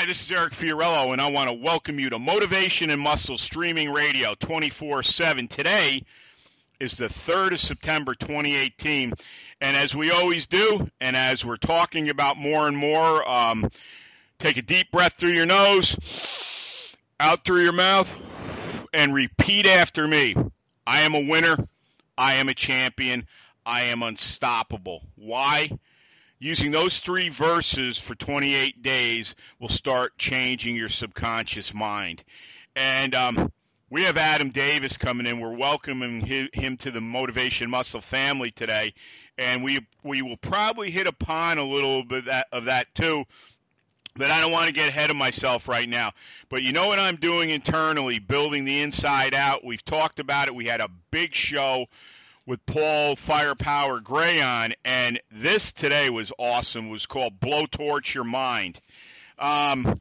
Hi, this is Eric Fiorillo, and I want to welcome you to Motivation and Muscle Streaming Radio 24 7. Today is the 3rd of September 2018. And as we always do, and as we're talking about more and more, um, take a deep breath through your nose, out through your mouth, and repeat after me I am a winner. I am a champion. I am unstoppable. Why? Using those three verses for 28 days will start changing your subconscious mind. And um, we have Adam Davis coming in. We're welcoming him to the Motivation Muscle family today, and we we will probably hit upon a little bit of that, of that too. But I don't want to get ahead of myself right now. But you know what I'm doing internally, building the inside out. We've talked about it. We had a big show with Paul Firepower Gray on, and this today was awesome. It was called Blowtorch Your Mind. Um,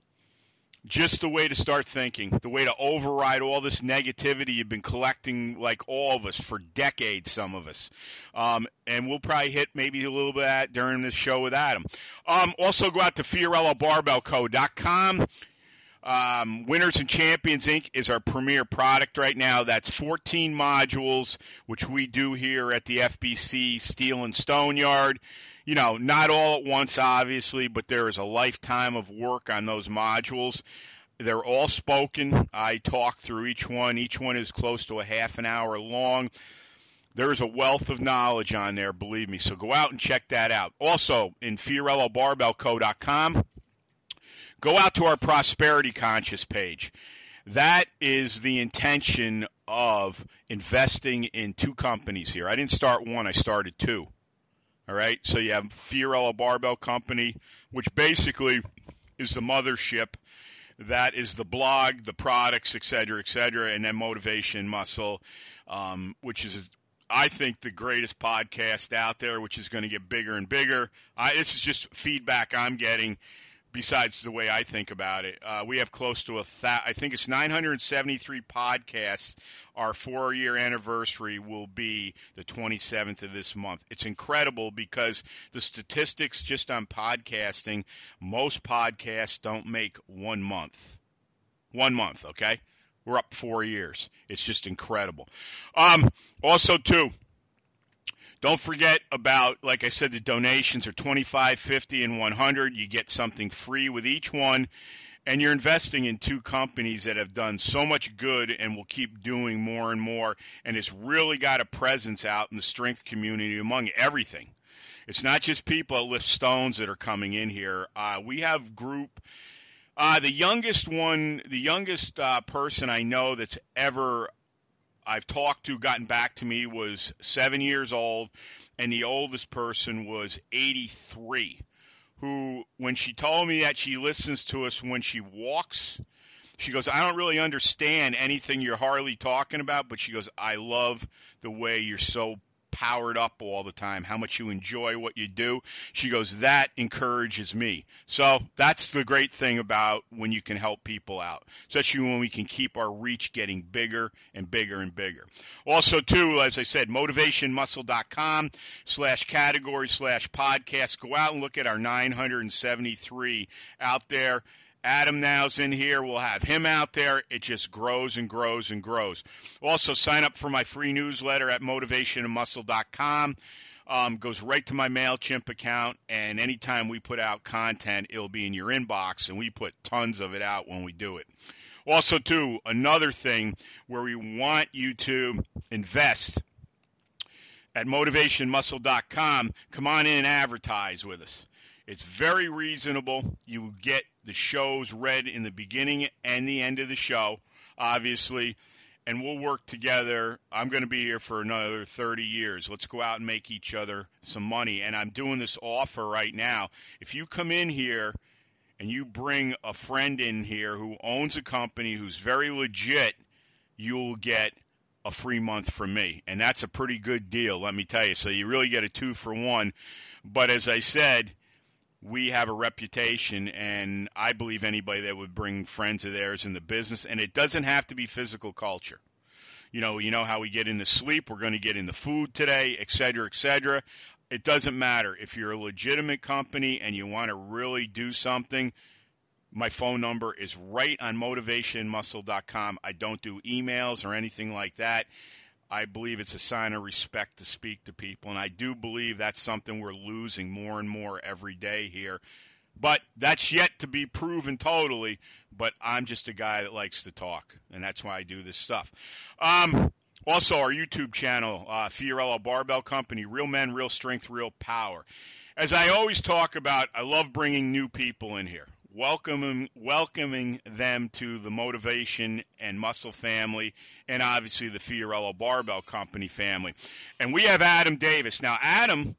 just the way to start thinking, the way to override all this negativity you've been collecting, like all of us, for decades, some of us. Um, and we'll probably hit maybe a little bit of that during this show with Adam. Um, also, go out to FiorilloBarbellCo.com. Um, Winners and Champions Inc. is our premier product right now. That's 14 modules, which we do here at the FBC Steel and Stone Yard. You know, not all at once, obviously, but there is a lifetime of work on those modules. They're all spoken. I talk through each one. Each one is close to a half an hour long. There is a wealth of knowledge on there, believe me. So go out and check that out. Also, in FiorilloBarbellCo.com, go out to our prosperity conscious page. That is the intention of investing in two companies here. I didn't start one, I started two. All right. So you have Fiorillo Barbell Company, which basically is the mothership. That is the blog, the products, et cetera, et cetera, and then Motivation Muscle, um, which is I think the greatest podcast out there, which is going to get bigger and bigger. I, this is just feedback I'm getting besides the way I think about it. Uh, we have close to a th- I think it's 973 podcasts. Our four year anniversary will be the 27th of this month. It's incredible because the statistics just on podcasting, most podcasts don't make one month. One month, okay? We're up four years. It's just incredible. Um, also, too, don't forget about, like I said, the donations are 25, 50, and 100. You get something free with each one. And you're investing in two companies that have done so much good and will keep doing more and more. And it's really got a presence out in the strength community among everything. It's not just people at Lift Stones that are coming in here. Uh, we have group. Uh, the youngest one, the youngest uh, person I know that's ever I've talked to, gotten back to me, was seven years old, and the oldest person was 83. Who, when she told me that she listens to us when she walks, she goes, I don't really understand anything you're hardly talking about, but she goes, I love the way you're so powered up all the time, how much you enjoy what you do. She goes, that encourages me. So that's the great thing about when you can help people out, especially when we can keep our reach getting bigger and bigger and bigger. Also, too, as I said, motivationmuscle.com slash category slash podcast. Go out and look at our 973 out there. Adam now's in here. We'll have him out there. It just grows and grows and grows. Also, sign up for my free newsletter at motivationandmuscle.com. Um, goes right to my MailChimp account, and anytime we put out content, it'll be in your inbox, and we put tons of it out when we do it. Also, too, another thing where we want you to invest at motivationmuscle.com, come on in and advertise with us. It's very reasonable. You get the shows read in the beginning and the end of the show, obviously. and we'll work together. I'm going to be here for another 30 years. Let's go out and make each other some money. And I'm doing this offer right now. If you come in here and you bring a friend in here who owns a company who's very legit, you'll get a free month from me. And that's a pretty good deal, let me tell you. So you really get a two for one. But as I said, we have a reputation, and I believe anybody that would bring friends of theirs in the business, and it doesn't have to be physical culture. You know, you know how we get into sleep, we're going to get into food today, et cetera, et cetera. It doesn't matter if you're a legitimate company and you want to really do something. My phone number is right on motivationmuscle.com. I don't do emails or anything like that. I believe it's a sign of respect to speak to people, and I do believe that's something we're losing more and more every day here. But that's yet to be proven totally. But I'm just a guy that likes to talk, and that's why I do this stuff. Um, also, our YouTube channel, uh, Fiorillo Barbell Company, Real Men, Real Strength, Real Power. As I always talk about, I love bringing new people in here welcoming welcoming them to the motivation and muscle family and obviously the Fiorillo Barbell Company family. And we have Adam Davis. Now Adam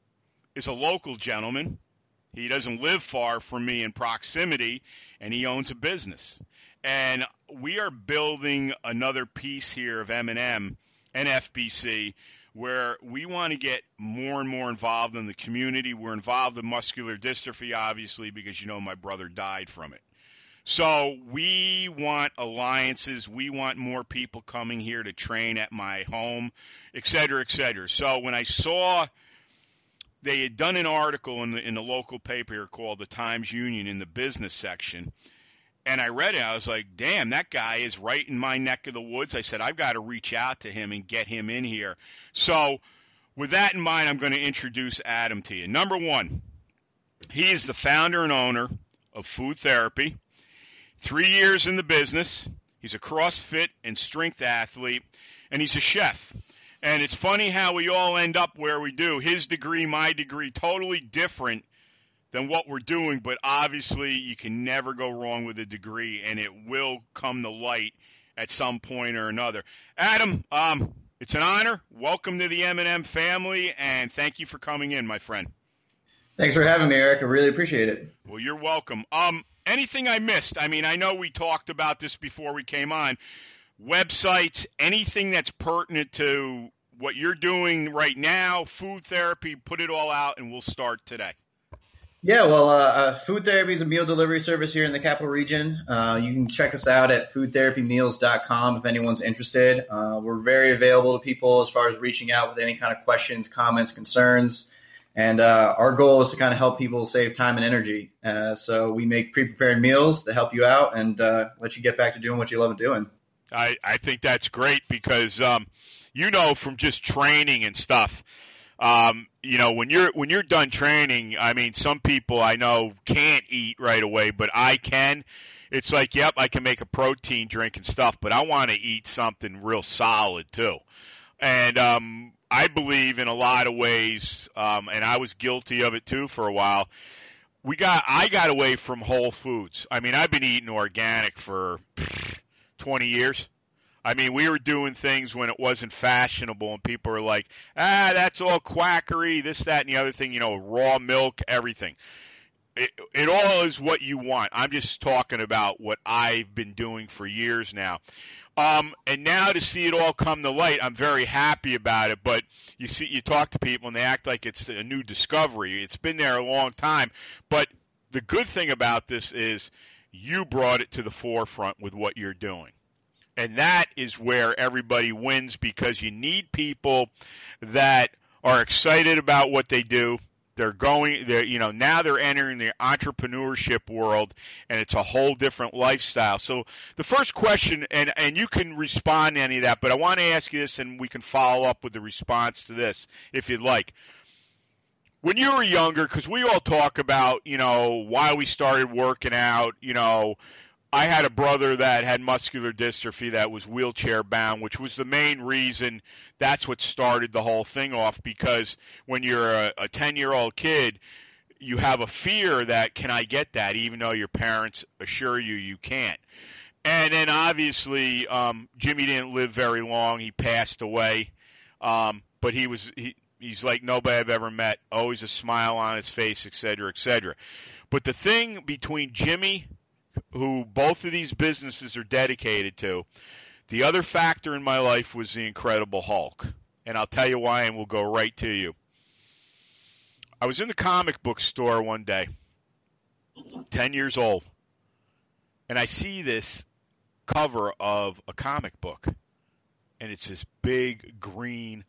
is a local gentleman. He doesn't live far from me in proximity and he owns a business. And we are building another piece here of M&M and FBC where we want to get more and more involved in the community. We're involved in muscular dystrophy, obviously, because you know my brother died from it. So we want alliances. We want more people coming here to train at my home, et cetera, et cetera. So when I saw they had done an article in the, in the local paper called the Times Union in the business section, and I read it. I was like, damn, that guy is right in my neck of the woods. I said, I've got to reach out to him and get him in here. So, with that in mind, I'm going to introduce Adam to you. Number one, he is the founder and owner of Food Therapy. Three years in the business. He's a CrossFit and strength athlete, and he's a chef. And it's funny how we all end up where we do. His degree, my degree, totally different than what we're doing, but obviously you can never go wrong with a degree, and it will come to light at some point or another. Adam, um, it's an honor. Welcome to the M&M family, and thank you for coming in, my friend. Thanks for having me, Eric. I really appreciate it. Well, you're welcome. Um, anything I missed? I mean, I know we talked about this before we came on. Websites, anything that's pertinent to what you're doing right now, food therapy, put it all out, and we'll start today. Yeah, well, uh, uh, Food Therapy is a meal delivery service here in the capital region. Uh, you can check us out at foodtherapymeals.com if anyone's interested. Uh, we're very available to people as far as reaching out with any kind of questions, comments, concerns. And uh, our goal is to kind of help people save time and energy. Uh, so we make pre prepared meals to help you out and let you get back to doing what you love doing. I, I think that's great because, um, you know, from just training and stuff, um, you know, when you're when you're done training, I mean, some people I know can't eat right away, but I can. It's like, yep, I can make a protein drink and stuff, but I want to eat something real solid too. And um, I believe in a lot of ways, um, and I was guilty of it too for a while. We got I got away from Whole Foods. I mean, I've been eating organic for 20 years. I mean, we were doing things when it wasn't fashionable, and people were like, "Ah, that's all quackery, this, that, and the other thing." You know, raw milk, everything. It, it all is what you want. I'm just talking about what I've been doing for years now. Um, and now to see it all come to light, I'm very happy about it. But you see, you talk to people and they act like it's a new discovery. It's been there a long time. But the good thing about this is you brought it to the forefront with what you're doing. And that is where everybody wins because you need people that are excited about what they do. They're going, they're, you know, now they're entering the entrepreneurship world and it's a whole different lifestyle. So the first question, and, and you can respond to any of that, but I want to ask you this and we can follow up with the response to this if you'd like when you were younger, because we all talk about, you know, why we started working out, you know, I had a brother that had muscular dystrophy that was wheelchair bound, which was the main reason that's what started the whole thing off because when you're a 10 year old kid, you have a fear that can I get that even though your parents assure you you can't. And then obviously, um, Jimmy didn't live very long. He passed away. Um, but he was he, he's like nobody I've ever met. Always a smile on his face, et cetera, et cetera. But the thing between Jimmy, who both of these businesses are dedicated to, the other factor in my life was the Incredible Hulk. And I'll tell you why, and we'll go right to you. I was in the comic book store one day, 10 years old, and I see this cover of a comic book, and it's this big green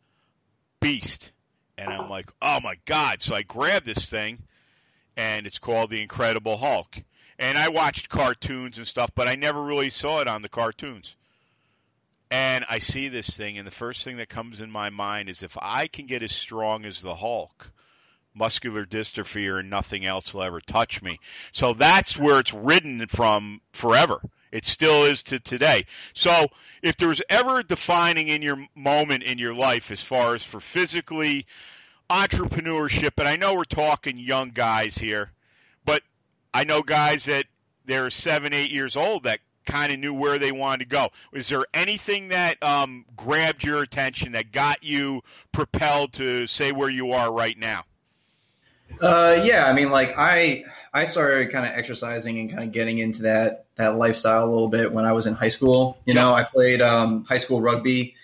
beast. And I'm like, oh my God. So I grab this thing, and it's called The Incredible Hulk. And I watched cartoons and stuff, but I never really saw it on the cartoons. And I see this thing, and the first thing that comes in my mind is if I can get as strong as the Hulk, muscular dystrophy or nothing else will ever touch me. So that's where it's ridden from forever. It still is to today. So if there was ever a defining in your moment in your life as far as for physically entrepreneurship, and I know we're talking young guys here, I know guys that they're seven, eight years old that kind of knew where they wanted to go. Was there anything that um, grabbed your attention that got you propelled to say where you are right now? Uh, yeah, I mean, like I I started kind of exercising and kind of getting into that that lifestyle a little bit when I was in high school. You know, I played um, high school rugby,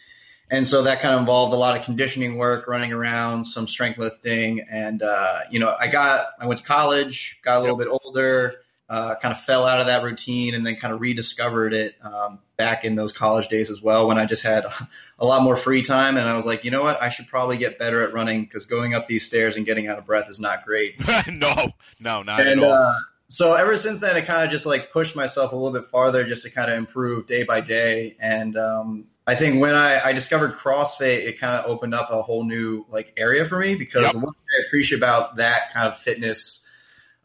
and so that kind of involved a lot of conditioning work, running around, some strength lifting, and uh, you know, I got I went to college, got a little yep. bit older, uh, kind of fell out of that routine, and then kind of rediscovered it um, back in those college days as well, when I just had a lot more free time, and I was like, you know what, I should probably get better at running because going up these stairs and getting out of breath is not great. no, no, not and, at all. Uh, so ever since then, I kind of just like pushed myself a little bit farther, just to kind of improve day by day, and um, I think when I, I, discovered CrossFit, it kind of opened up a whole new like area for me because yep. the one thing I appreciate about that kind of fitness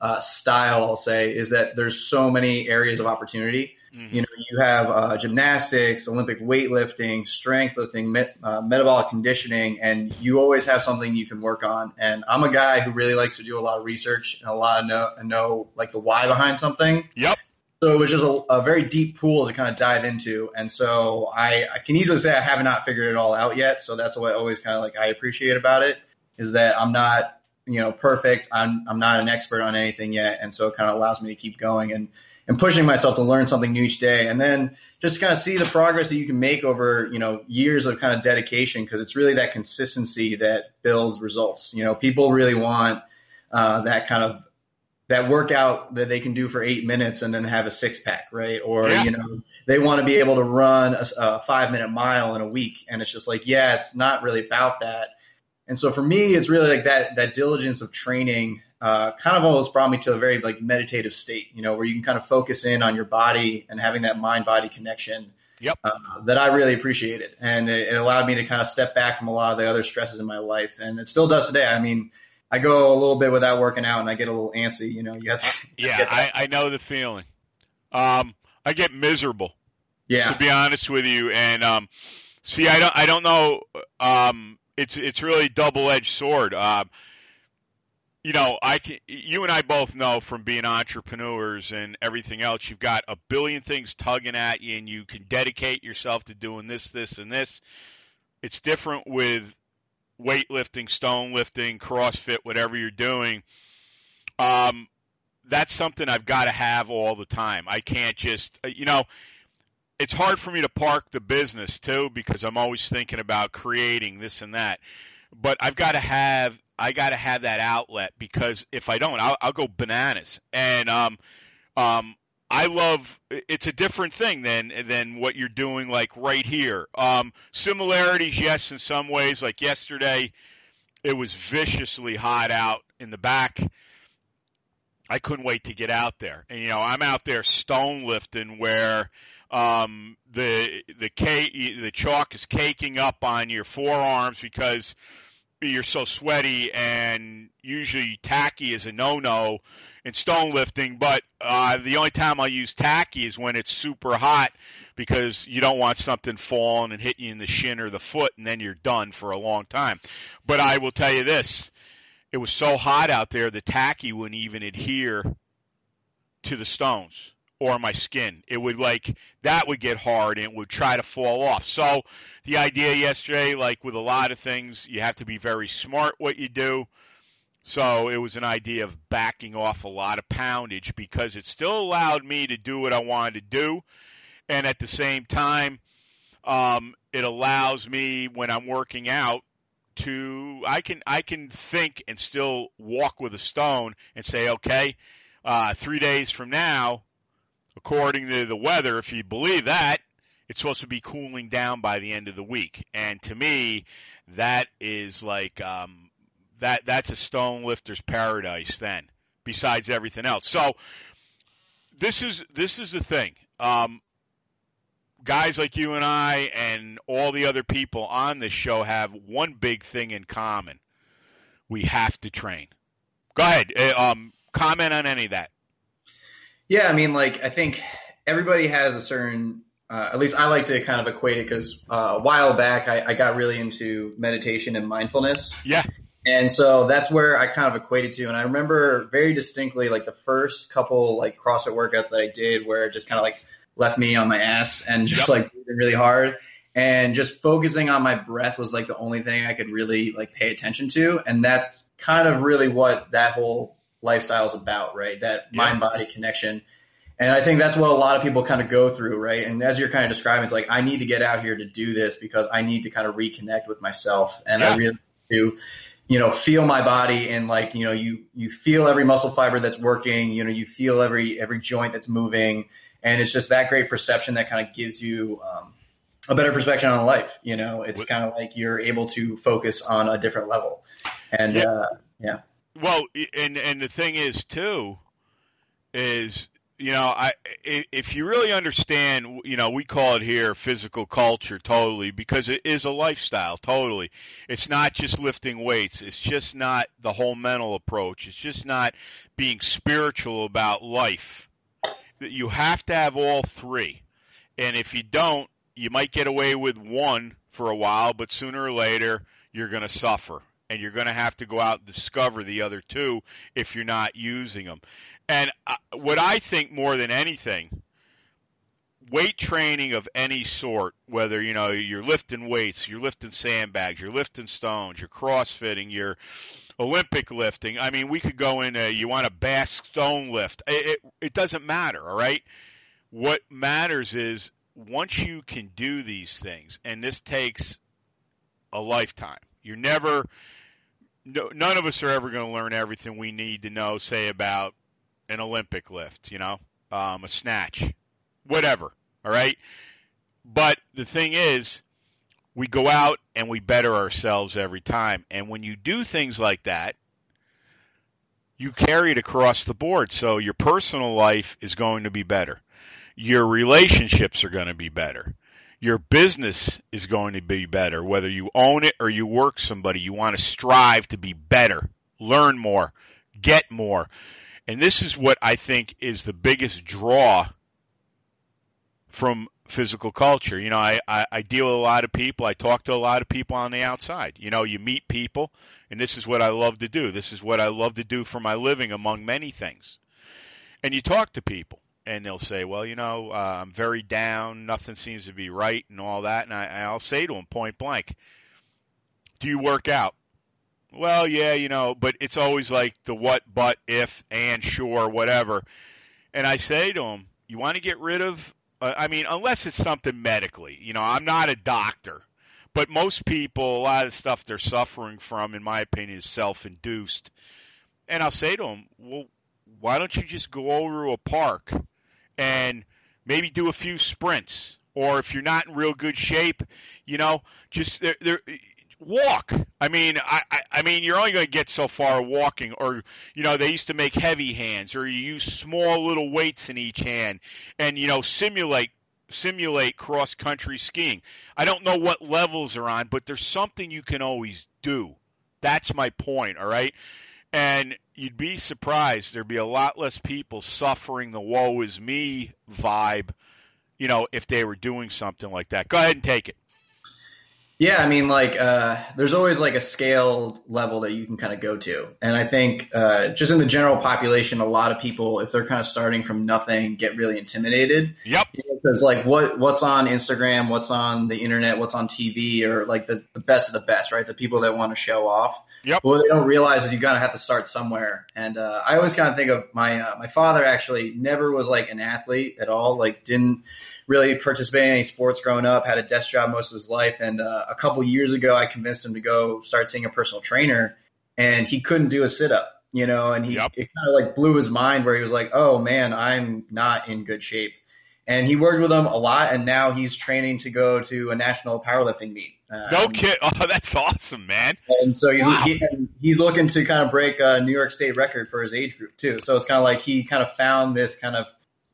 uh, style, I'll say, is that there's so many areas of opportunity. Mm-hmm. You know, you have uh, gymnastics, Olympic weightlifting, strength lifting, met, uh, metabolic conditioning, and you always have something you can work on. And I'm a guy who really likes to do a lot of research and a lot of know, know like the why behind something. Yep. So it was just a, a, very deep pool to kind of dive into. And so I, I can easily say I have not figured it all out yet. So that's what I always kind of like I appreciate about it is that I'm not, you know, perfect. I'm, I'm not an expert on anything yet. And so it kind of allows me to keep going and, and pushing myself to learn something new each day. And then just kind of see the progress that you can make over, you know, years of kind of dedication. Cause it's really that consistency that builds results. You know, people really want, uh, that kind of that workout that they can do for eight minutes and then have a six pack, right? Or yeah. you know, they want to be able to run a, a, five minute mile in a week, and it's just like, yeah, it's not really about that. And so for me, it's really like that that diligence of training. Uh, kind of almost brought me to a very like meditative state, you know, where you can kind of focus in on your body and having that mind body connection. Yep. Uh, that I really appreciated, and it, it allowed me to kind of step back from a lot of the other stresses in my life, and it still does today. I mean, I go a little bit without working out and I get a little antsy. You know, you have to, yeah, I, I know the feeling. Um, I get miserable. Yeah. To be honest with you, and um, see, I don't, I don't know. Um, it's it's really double edged sword. Um, you know, I can, you and I both know from being entrepreneurs and everything else, you've got a billion things tugging at you, and you can dedicate yourself to doing this, this, and this. It's different with weightlifting, stone lifting, CrossFit, whatever you're doing, um, that's something I've got to have all the time. I can't just, uh, you know, it's hard for me to park the business too because I'm always thinking about creating this and that. But I've got to have I got to have that outlet because if I don't, I'll, I'll go bananas. And um, um, I love it's a different thing than than what you're doing like right here. Um, similarities, yes, in some ways. Like yesterday, it was viciously hot out in the back. I couldn't wait to get out there, and you know I'm out there stone lifting where um, the the the chalk is caking up on your forearms because you're so sweaty, and usually tacky is a no no in stone lifting, but uh, the only time I'll use tacky is when it's super hot because you don't want something falling and hitting you in the shin or the foot, and then you're done for a long time. But I will tell you this: it was so hot out there, the tacky wouldn't even adhere to the stones or my skin. It would like that would get hard and it would try to fall off. So the idea yesterday, like with a lot of things, you have to be very smart what you do. So it was an idea of backing off a lot of poundage because it still allowed me to do what I wanted to do, and at the same time, um, it allows me when I'm working out to I can I can think and still walk with a stone and say, okay, uh, three days from now, according to the weather, if you believe that, it's supposed to be cooling down by the end of the week. And to me, that is like um, that that's a stone lifter's paradise. Then, besides everything else, so this is this is the thing. Um, guys like you and I and all the other people on this show have one big thing in common. We have to train. Go ahead. Uh, um, comment on any of that. Yeah, I mean, like I think everybody has a certain. Uh, at least I like to kind of equate it because uh, a while back I, I got really into meditation and mindfulness. Yeah. And so that's where I kind of equated to. And I remember very distinctly, like the first couple like CrossFit workouts that I did, where it just kind of like left me on my ass and just yep. like breathing really hard and just focusing on my breath was like the only thing I could really like pay attention to. And that's kind of really what that whole lifestyle is about, right? That yeah. mind body connection. And I think that's what a lot of people kind of go through, right? And as you're kind of describing, it's like I need to get out here to do this because I need to kind of reconnect with myself, and yeah. I really do, you know, feel my body and like you know you you feel every muscle fiber that's working, you know, you feel every every joint that's moving, and it's just that great perception that kind of gives you um, a better perspective on life. You know, it's kind of like you're able to focus on a different level, and yeah. Uh, yeah. Well, and and the thing is too, is you know, I if you really understand, you know, we call it here physical culture totally because it is a lifestyle totally. It's not just lifting weights. It's just not the whole mental approach. It's just not being spiritual about life. You have to have all three. And if you don't, you might get away with one for a while, but sooner or later you're going to suffer and you're going to have to go out and discover the other two if you're not using them. And uh, what I think more than anything, weight training of any sort, whether you know you're lifting weights, you're lifting sandbags, you're lifting stones, you're crossfitting, you're Olympic lifting. I mean, we could go in. A, you want a bass stone lift? It, it, it doesn't matter. All right. What matters is once you can do these things, and this takes a lifetime. You're never no, none of us are ever going to learn everything we need to know, say about an Olympic lift, you know, um, a snatch, whatever. All right. But the thing is, we go out and we better ourselves every time. And when you do things like that, you carry it across the board. So your personal life is going to be better. Your relationships are going to be better your business is going to be better. Whether you own it or you work somebody, you want to strive to be better, learn more, get more. And this is what I think is the biggest draw from physical culture. You know, I, I, I deal with a lot of people. I talk to a lot of people on the outside. You know, you meet people, and this is what I love to do. This is what I love to do for my living, among many things. And you talk to people and they'll say, "Well, you know, uh, I'm very down. Nothing seems to be right, and all that." And I, I'll say to them point blank, "Do you work out?" Well, yeah, you know, but it's always like the what, but, if, and, sure, whatever. And I say to them, "You want to get rid of? Uh, I mean, unless it's something medically. You know, I'm not a doctor." But most people, a lot of stuff they're suffering from, in my opinion, is self-induced. And I'll say to them, "Well, why don't you just go over to a park and maybe do a few sprints. Or if you're not in real good shape, you know, just there, there walk. I mean, I, I, I mean, you're only going to get so far walking. Or you know, they used to make heavy hands, or you use small little weights in each hand, and you know, simulate simulate cross country skiing. I don't know what levels are on, but there's something you can always do. That's my point. All right. And you'd be surprised there'd be a lot less people suffering the woe is me vibe, you know, if they were doing something like that. Go ahead and take it. Yeah, I mean, like, uh, there's always like a scaled level that you can kind of go to. And I think uh, just in the general population, a lot of people, if they're kind of starting from nothing, get really intimidated. Yep. Because like what what's on Instagram, what's on the internet, what's on TV, or like the, the best of the best, right? The people that want to show off. Yep. What they don't realize is you kind of have to start somewhere. And uh, I always kind of think of my uh, my father actually never was like an athlete at all. Like didn't really participate in any sports growing up. Had a desk job most of his life. And uh, a couple years ago, I convinced him to go start seeing a personal trainer, and he couldn't do a sit up. You know, and he Yep. it kind of like blew his mind where he was like, "Oh man, I'm not in good shape." And he worked with him a lot, and now he's training to go to a national powerlifting meet. Uh, No kid. Oh, that's awesome, man. and so he's Wow. he, he's looking to kind of break a New York State record for his age group too. So it's kind of like he kind of found this kind of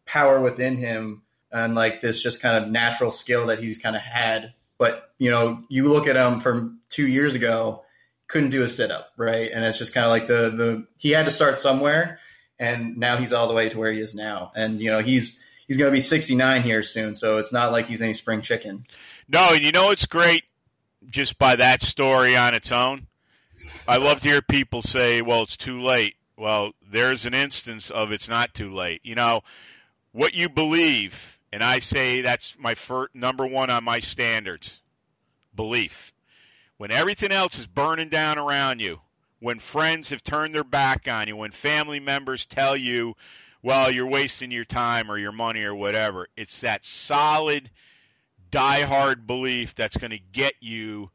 power within him and like this just kind of natural skill that he's kind of had. But you know, you look at him from two years ago, couldn't do a sit up, right? And it's just kind of like the the he had to start somewhere, and now he's all the way to where he is now. And you know, he's he's going to be 69 here soon, so it's not like he's any spring chicken. No, and you know what's great just by that story on its own? I love to hear people say, well, it's too late. Well, there's an instance of it's not too late. You know, what you believe, and I say that's my first, number one on my standards. Belief. When everything else is burning down around you, when friends have turned their back on you, when family members tell you, well, you're wasting your time or your money or whatever, it's that solid, diehard belief that's going to get you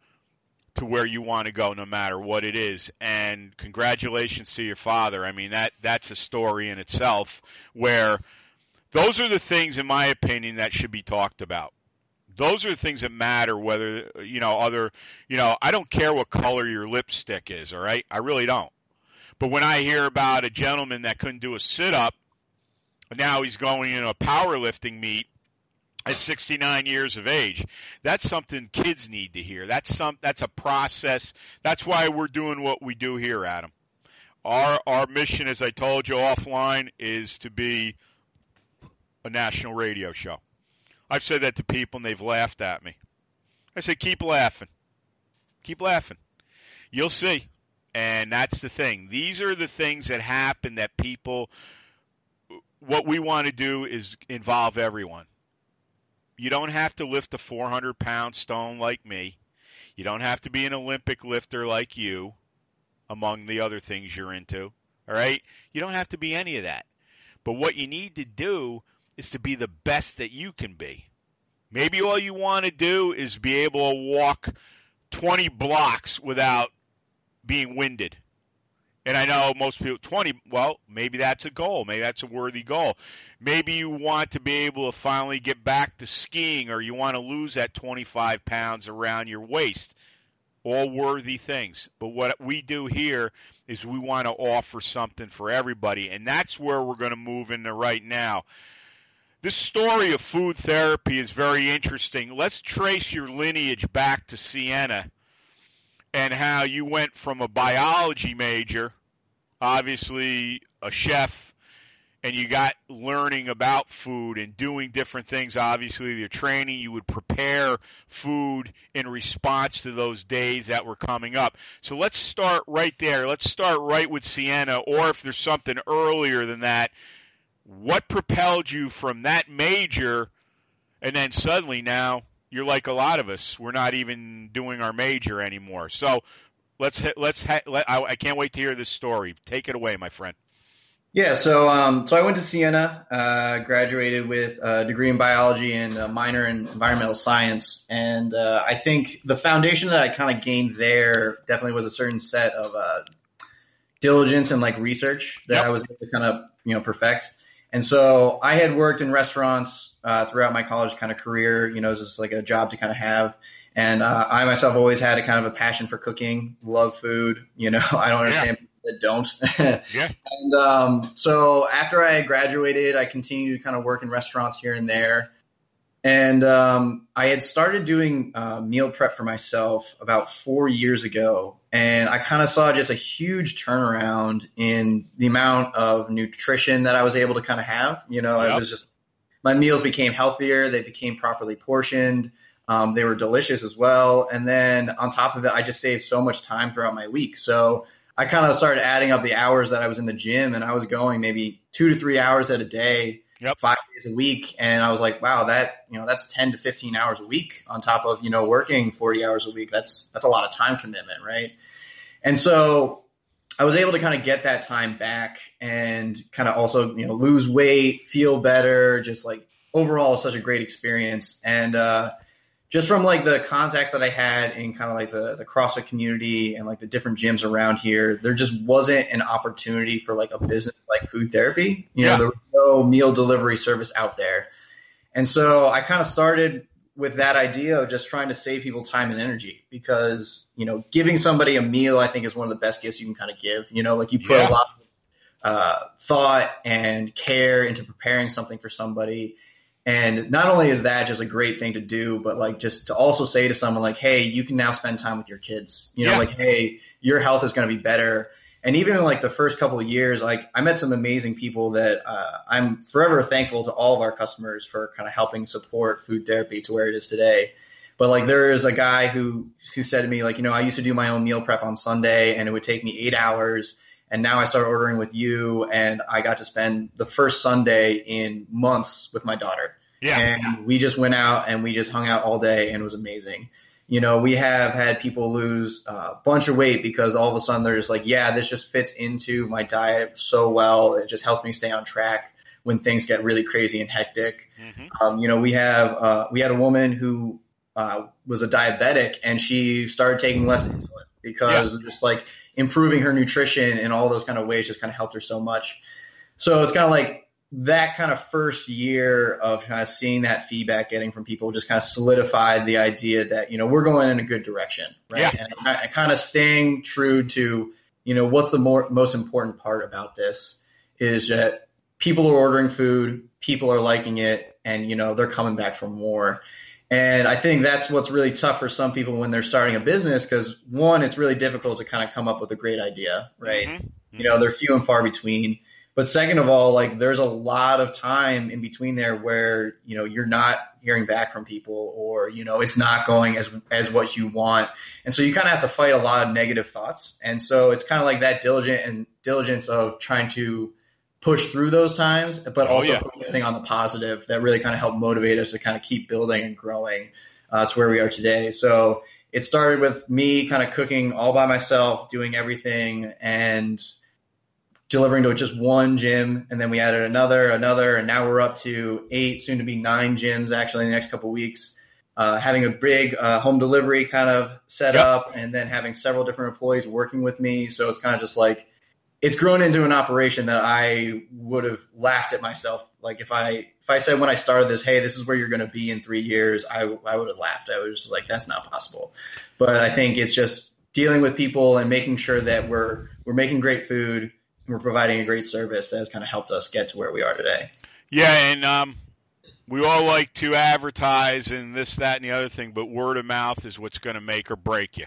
to where you want to go no matter what it is. And congratulations to your father. I mean that that's a story in itself where those are the things in my opinion that should be talked about those are the things that matter whether you know other you know i don't care what color your lipstick is all right i really don't but when i hear about a gentleman that couldn't do a sit up now he's going in a powerlifting meet at 69 years of age. That's something kids need to hear. That's some that's a process. That's why we're doing what we do here, Adam. Our our mission as I told you offline is to be a national radio show. I've said that to people and they've laughed at me. I said keep laughing. Keep laughing. You'll see. And that's the thing. These are the things that happen that people what we want to do is involve everyone. You don't have to lift a 400 pound stone like me. You don't have to be an Olympic lifter like you, among the other things you're into. All right? You don't have to be any of that. But what you need to do is to be the best that you can be. Maybe all you want to do is be able to walk 20 blocks without being winded. And I know most people 20, well, maybe that's a goal. Maybe that's a worthy goal. Maybe you want to be able to finally get back to skiing or you want to lose that 25 pounds around your waist. All worthy things. But what we do here is we want to offer something for everybody. And that's where we're going to move into right now. This story of food therapy is very interesting. Let's trace your lineage back to Siena and how you went from a biology major, obviously a chef, and you got learning about food and doing different things. Obviously, your training, you would prepare food in response to those days that were coming up. So let's start right there. Let's start right with Siena, or if there's something earlier than that, what propelled you from that major, and then suddenly now you're like a lot of us. We're not even doing our major anymore. So let's hit, let's ha- let, I, I can't wait to hear this story. Take it away, my friend. Yeah, so um, so I went to Siena, uh, graduated with a degree in biology and a minor in environmental science, and uh, I think the foundation that I kind of gained there definitely was a certain set of uh, diligence and like research that Yep. I was able to kind of you know perfect. And so I had worked in restaurants uh, throughout my college kind of career. You know, it was just like a job to kind of have. And uh, I myself always had a kind of a passion for cooking, love food. You know, I don't understand people that don't. Yeah. And um, so after I graduated, I continued to kind of work in restaurants here and there. And um, I had started doing uh, meal prep for myself about four years ago. And I kind of saw just a huge turnaround in the amount of nutrition that I was able to kind of have. You know, Yep. it was just my meals became healthier, they became properly portioned. Um, they were delicious as well. And then on top of it, I just saved so much time throughout my week. So I kind of started adding up the hours that I was in the gym and I was going maybe two to three hours at a day, Yep. five days a week. And I was like, wow, that, you know, that's 10 to 15 hours a week on top of, you know, working 40 hours a week. That's, that's a lot of time commitment. Right. And so I was able to kind of get that time back and kind of also, you know, lose weight, feel better, just like overall such a great experience. And, uh, just from like the contacts that I had in kind of like the, the CrossFit community and like the different gyms around here, there just wasn't an opportunity for like a business like food therapy. You Yeah. know, there was no meal delivery service out there. And so I kind of started with that idea of just trying to save people time and energy because, you know, giving somebody a meal, I think is one of the best gifts you can kind of give. You know, like you put Yeah. a lot of uh, thought and care into preparing something for somebody. And not only is that just a great thing to do, but like just to also say to someone like, hey, you can now spend time with your kids. You know, Yeah. like, hey, your health is going to be better. And even in like the first couple of years, like I met some amazing people that uh, I'm forever thankful to all of our customers for kind of helping support food therapy to where it is today. But like there is a guy who who said to me like, you know, I used to do my own meal prep on Sunday and it would take me eight hours. And now I started ordering with you and I got to spend the first Sunday in months with my daughter. Yeah. And we just went out and we just hung out all day and it was amazing. You know, we have had people lose a bunch of weight because all of a sudden they're just like, yeah, this just fits into my diet so well. It just helps me stay on track when things get really crazy and hectic. Mhm. Um, you know, we have uh, we had a woman who uh, was a diabetic and she started taking less insulin because just like improving her nutrition and all those kind of ways just kind of helped her so much. So it's kind of like that kind of first year of kind of seeing that feedback getting from people just kind of solidified the idea that you know we're going in a good direction, right? Yeah. And I, I kind of staying true to you know what's the more most important part about this is that people are ordering food, people are liking it, and you know they're coming back for more. And I think that's what's really tough for some people when they're starting a business because one, it's really difficult to kind of come up with a great idea, right? Mhm. You know, they're few and far between. But second of all, like there's a lot of time in between there where, you know, you're not hearing back from people or, you know, it's not going as as what you want. And so you kind of have to fight a lot of negative thoughts. And so it's kind of like that diligent and diligence of trying to push through those times, but Oh, also yeah. focusing on the positive that really kind of helped motivate us to kind of keep building and growing uh, to where we are today. So it started with me kind of cooking all by myself, doing everything, and delivering to just one gym. And then we added another, another, and now we're up to eight, soon to be nine gyms actually in the next couple of weeks. Uh, having a big uh, home delivery kind of set Yep. up, and then having several different employees working with me. So it's kind of just like it's grown into an operation that I would have laughed at myself. Like if I if I said when I started this, hey, this is where you're going to be in three years, I I would have laughed. I was just like, that's not possible. But I think it's just dealing with people and making sure that we're we're making great food, and we're providing a great service that has kind of helped us get to where we are today. Yeah, and um, we all like to advertise and this, that, and the other thing, but word of mouth is what's going to make or break you.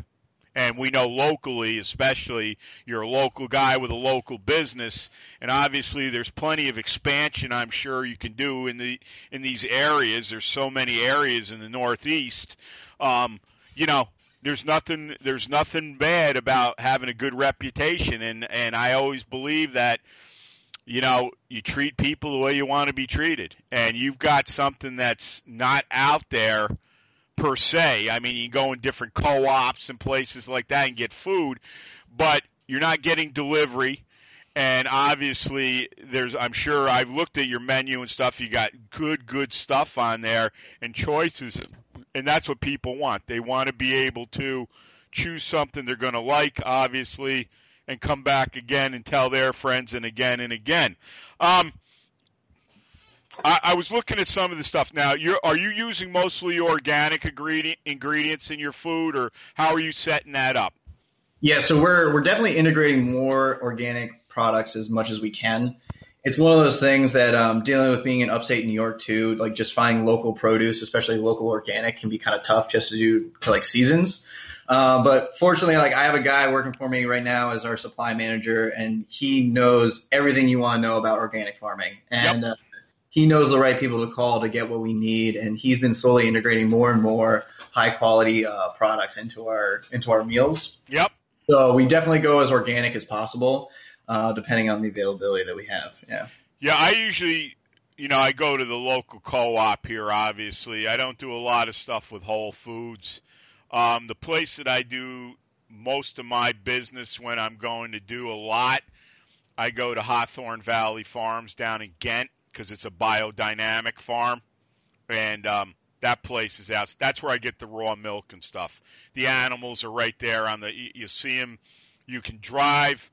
And we know locally, especially, you're a local guy with a local business, and obviously there's plenty of expansion. I'm sure you can do in the in these areas. There's so many areas in the Northeast. Um, you know, there's nothing there's nothing bad about having a good reputation, and and I always believe that you know, you treat people the way you want to be treated. And you've got something that's not out there per se. I mean, you go in different co ops and places like that and get food, but you're not getting delivery. And obviously, there's, I'm sure I've looked at your menu and stuff. You got good, good stuff on there and choices. And that's what people want. They want to be able to choose something they're going to like, obviously, and come back again and tell their friends and again and again. Um, I, I was looking at some of the stuff now. You're, are you using mostly organic ingredient, ingredients in your food, or how are you setting that up? Yeah, so we're we're definitely integrating more organic products as much as we can. It's one of those things that um, dealing with being in upstate New York too, like just finding local produce, especially local organic, can be kind of tough just to do to like seasons. Uh, but fortunately, like I have a guy working for me right now as our supply manager, and he knows everything you want to know about organic farming. And uh, he knows the right people to call to get what we need, and he's been slowly integrating more and more high quality uh, products into our into our meals. Yep. So we definitely go as organic as possible, uh, depending on the availability that we have. Yeah. Yeah, I usually, you know, I go to the local co-op here. Obviously, I don't do a lot of stuff with Whole Foods. Um, the place that I do most of my business when I'm going to do a lot, I go to Hawthorne Valley Farms down in Ghent because it's a biodynamic farm, and um, that place is out. That's where I get the raw milk and stuff. The animals are right there on the. You see them. You can drive.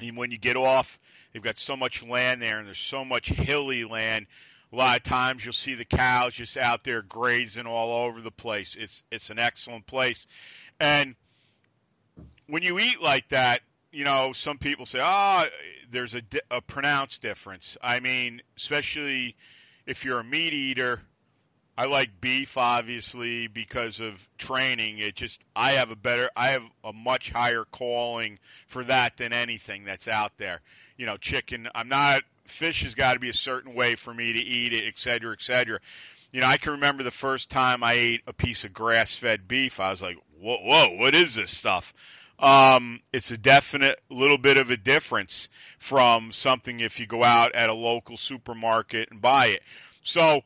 And when you get off, they've got so much land there, and there's so much hilly land. A lot of times you'll see the cows just out there grazing all over the place. It's it's an excellent place, and when you eat like that, you know, some people say, "Ah, oh, there's a, di- a pronounced difference." I mean, especially if you're a meat eater. I like beef obviously because of training. It just I have a better I have a much higher calling for that than anything that's out there. You know, chicken. I'm not fish has got to be a certain way for me to eat it, et cetera, et cetera. You know, I can remember the first time I ate a piece of grass-fed beef. I was like, "Whoa, whoa, what is this stuff?" Um, it's a definite little bit of a difference from something if you go out at a local supermarket and buy it. So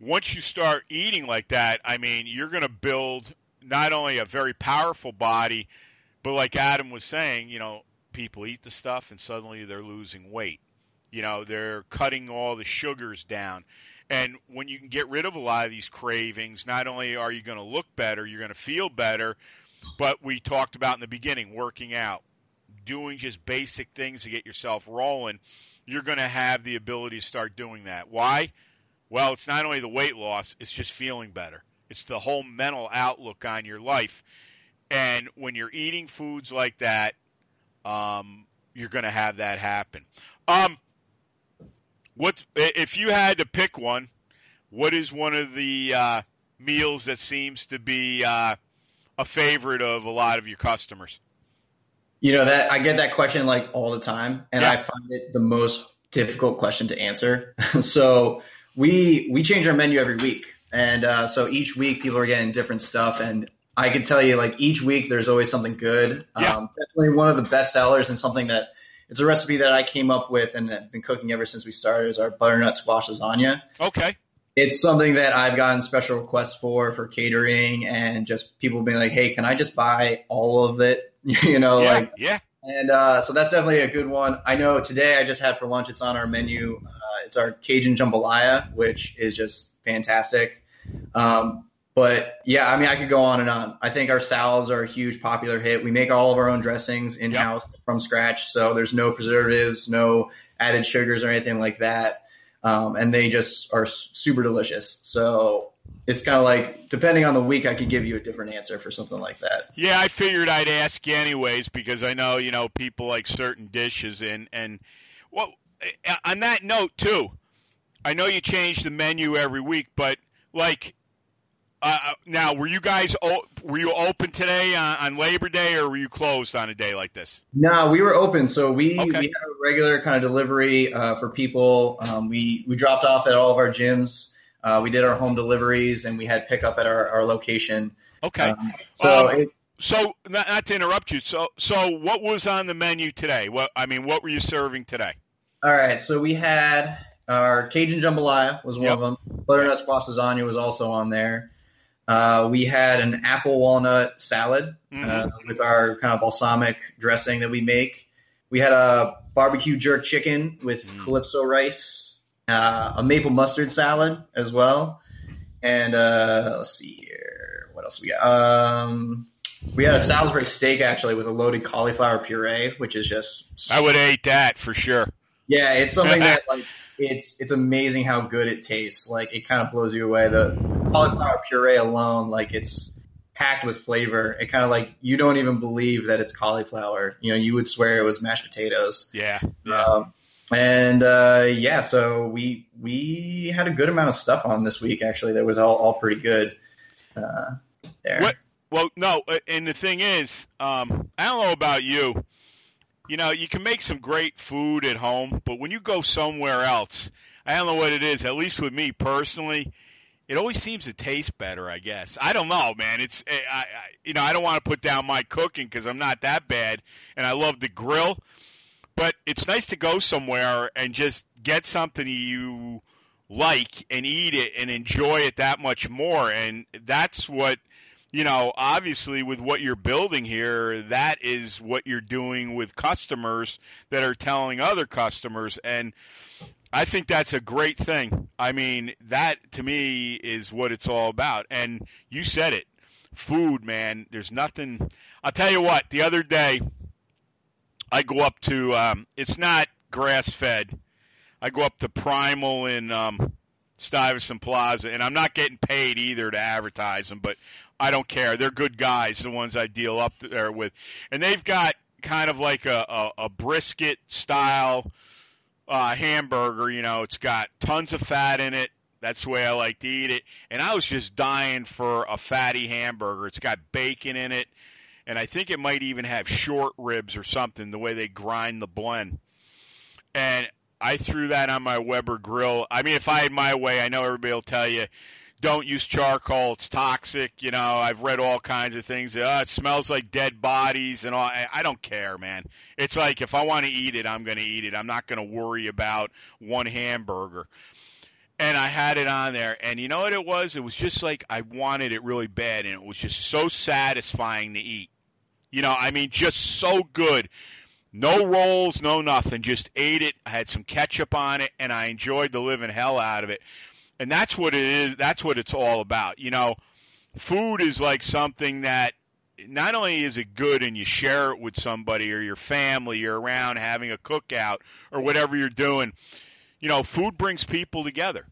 once you start eating like that, I mean, you're going to build not only a very powerful body, but like Adam was saying, you know, people eat the stuff and suddenly they're losing weight. You know, they're cutting all the sugars down. And when you can get rid of a lot of these cravings, not only are you going to look better, you're going to feel better, but we talked about in the beginning working out, doing just basic things to get yourself rolling. You're going to have the ability to start doing that. Why? Well, it's not only the weight loss, it's just feeling better. It's the whole mental outlook on your life. And when you're eating foods like that, um, you're going to have that happen. Um, what if you had to pick one? What is one of the uh, meals that seems to be uh, a favorite of a lot of your customers? You know that I get that question like all the time, and Yeah. I find it the most difficult question to answer. so we we change our menu every week, and uh, so each week people are getting different stuff, and I can tell you like each week there's always something good. Yeah. Um, definitely one of the best sellers, and something that it's a recipe that I came up with and have been cooking ever since we started. Is our butternut squash lasagna Okay. It's something that I've gotten special requests for for catering and just people being like, "Hey, can I just buy all of it?" you know, yeah. like, yeah. and uh, so that's definitely a good one. I know today I just had for lunch. It's on our menu. Uh, it's our Cajun jambalaya, which is just fantastic. Um, but yeah, I mean, I could go on and on. I think our salads are a huge popular hit. We make all of our own dressings in house from scratch, so there's no preservatives, no added sugars or anything like that um, and they just are super delicious. So it's kind of like depending on the week, I could give you a different answer for something like that. Yeah, I figured I'd ask you anyways because I know you know people like certain dishes and and well eh, on that note too, I know you change the menu every week, but like uh, now were you guys were you open today on, on Labor Day or were you closed on a day like this? No, we were open, so we Okay. we had a regular kind of delivery uh, for people. Um, we we dropped off at all of our gyms. Uh, we did our home deliveries, and we had pickup at our, our location. Okay, Um, so Um, it, so not, not to interrupt you, so so what was on the menu today? What I mean, what were you serving today? all right, so we had our Cajun jambalaya was one Yep. of them. Butternut squash lasagna was also on there. Uh, we had an apple walnut salad Mhm. uh, with our kind of balsamic dressing that we make. We had a barbecue jerk chicken with Mm. calypso rice, uh, a maple mustard salad as well, and uh, let's see here, what else we got? Um, we had a Salisbury steak actually with a loaded cauliflower puree, which is just I would eat that for sure. yeah, it's something that like it's it's amazing how good it tastes. Like it kind of blows you away. The cauliflower puree alone, like it's packed with flavor. It kind of like you don't even believe that it's cauliflower. You know, you would swear it was mashed potatoes. Yeah, yeah. Um, and uh, yeah, so we we had a good amount of stuff on this week actually. That was all all pretty good. Uh, there. What- Well, no, uh, and the thing is, um, I don't know about you. You know, you can make some great food at home, but when you go somewhere else, I don't know what it is. At least with me personally, it always seems to taste better. I guess I don't know, man. It's eh, I, I you know I don't want to put down my cooking because I'm not that bad, and I love the grill. But it's nice to go somewhere and just get something you like and eat it and enjoy it that much more. And that's what you know, obviously with what you're building here, that is what you're doing with customers that are telling other customers. And I think that's a great thing. I mean, that to me is what it's all about. And you said it food, man. There's nothing. I'll tell you what, the other day, I go up to, um, it's not grass fed. I go up to Primal in um, Stuyvesant Plaza, and I'm not getting paid either to advertise them, but I don't care. They're good guys, the ones I deal up there with, and they've got kind of like a, a, a brisket style uh, hamburger. You know, it's got tons of fat in it. That's the way I like to eat it. And I was just dying for a fatty hamburger. It's got bacon in it, and I think it might even have short ribs or something. The way they grind the blend, and I threw that on my Weber grill. I mean, if I had my way, I know everybody will tell you don't use charcoal. It's toxic. You know, I've read all kinds of things. Oh, it smells like dead bodies and all. I, I don't care, man. It's like if I want to eat it, I'm going to eat it. I'm not going to worry about one hamburger. And I had it on there, and you know what it was? It was just like I wanted it really bad, and it was just so satisfying to eat. You know, I mean, just so good. No rolls, no nothing. Just ate it. I had some ketchup on it, and I enjoyed the living hell out of it and that's what it is. That's what it's all about. You know, food is like something that not only is it good and you share it with somebody or your family, you're around having a cookout or whatever you're doing. You know, food brings people together.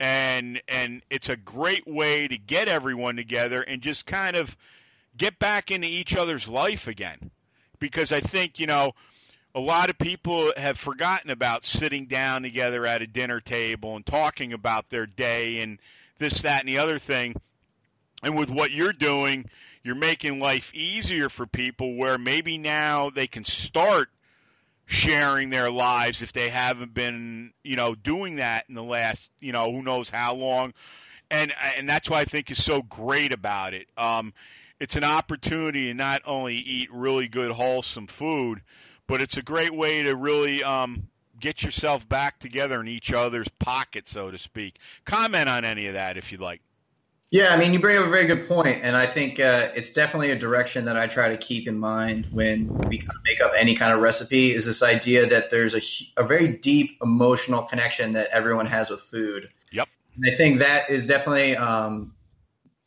And and it's a great way to get everyone together and just kind of get back into each other's life again. Because I think, you know, a lot of people have forgotten about sitting down together at a dinner table and talking about their day and this, that, and the other thing. And with what you're doing, you're making life easier for people where maybe now they can start sharing their lives if they haven't been, you know, doing that in the last, you know, who knows how long. And and that's why I think is so great about it. Um, it's an opportunity to not only eat really good, wholesome food, but it's a great way to really um, get yourself back together in each other's pocket, so to speak. Comment on any of that if you'd like. Yeah, I mean, you bring up a very good point, and I think uh, it's definitely a direction that I try to keep in mind when we kind of make up any kind of recipe. Is this idea that there's a, a very deep emotional connection that everyone has with food. Yep. And I think that is definitely um,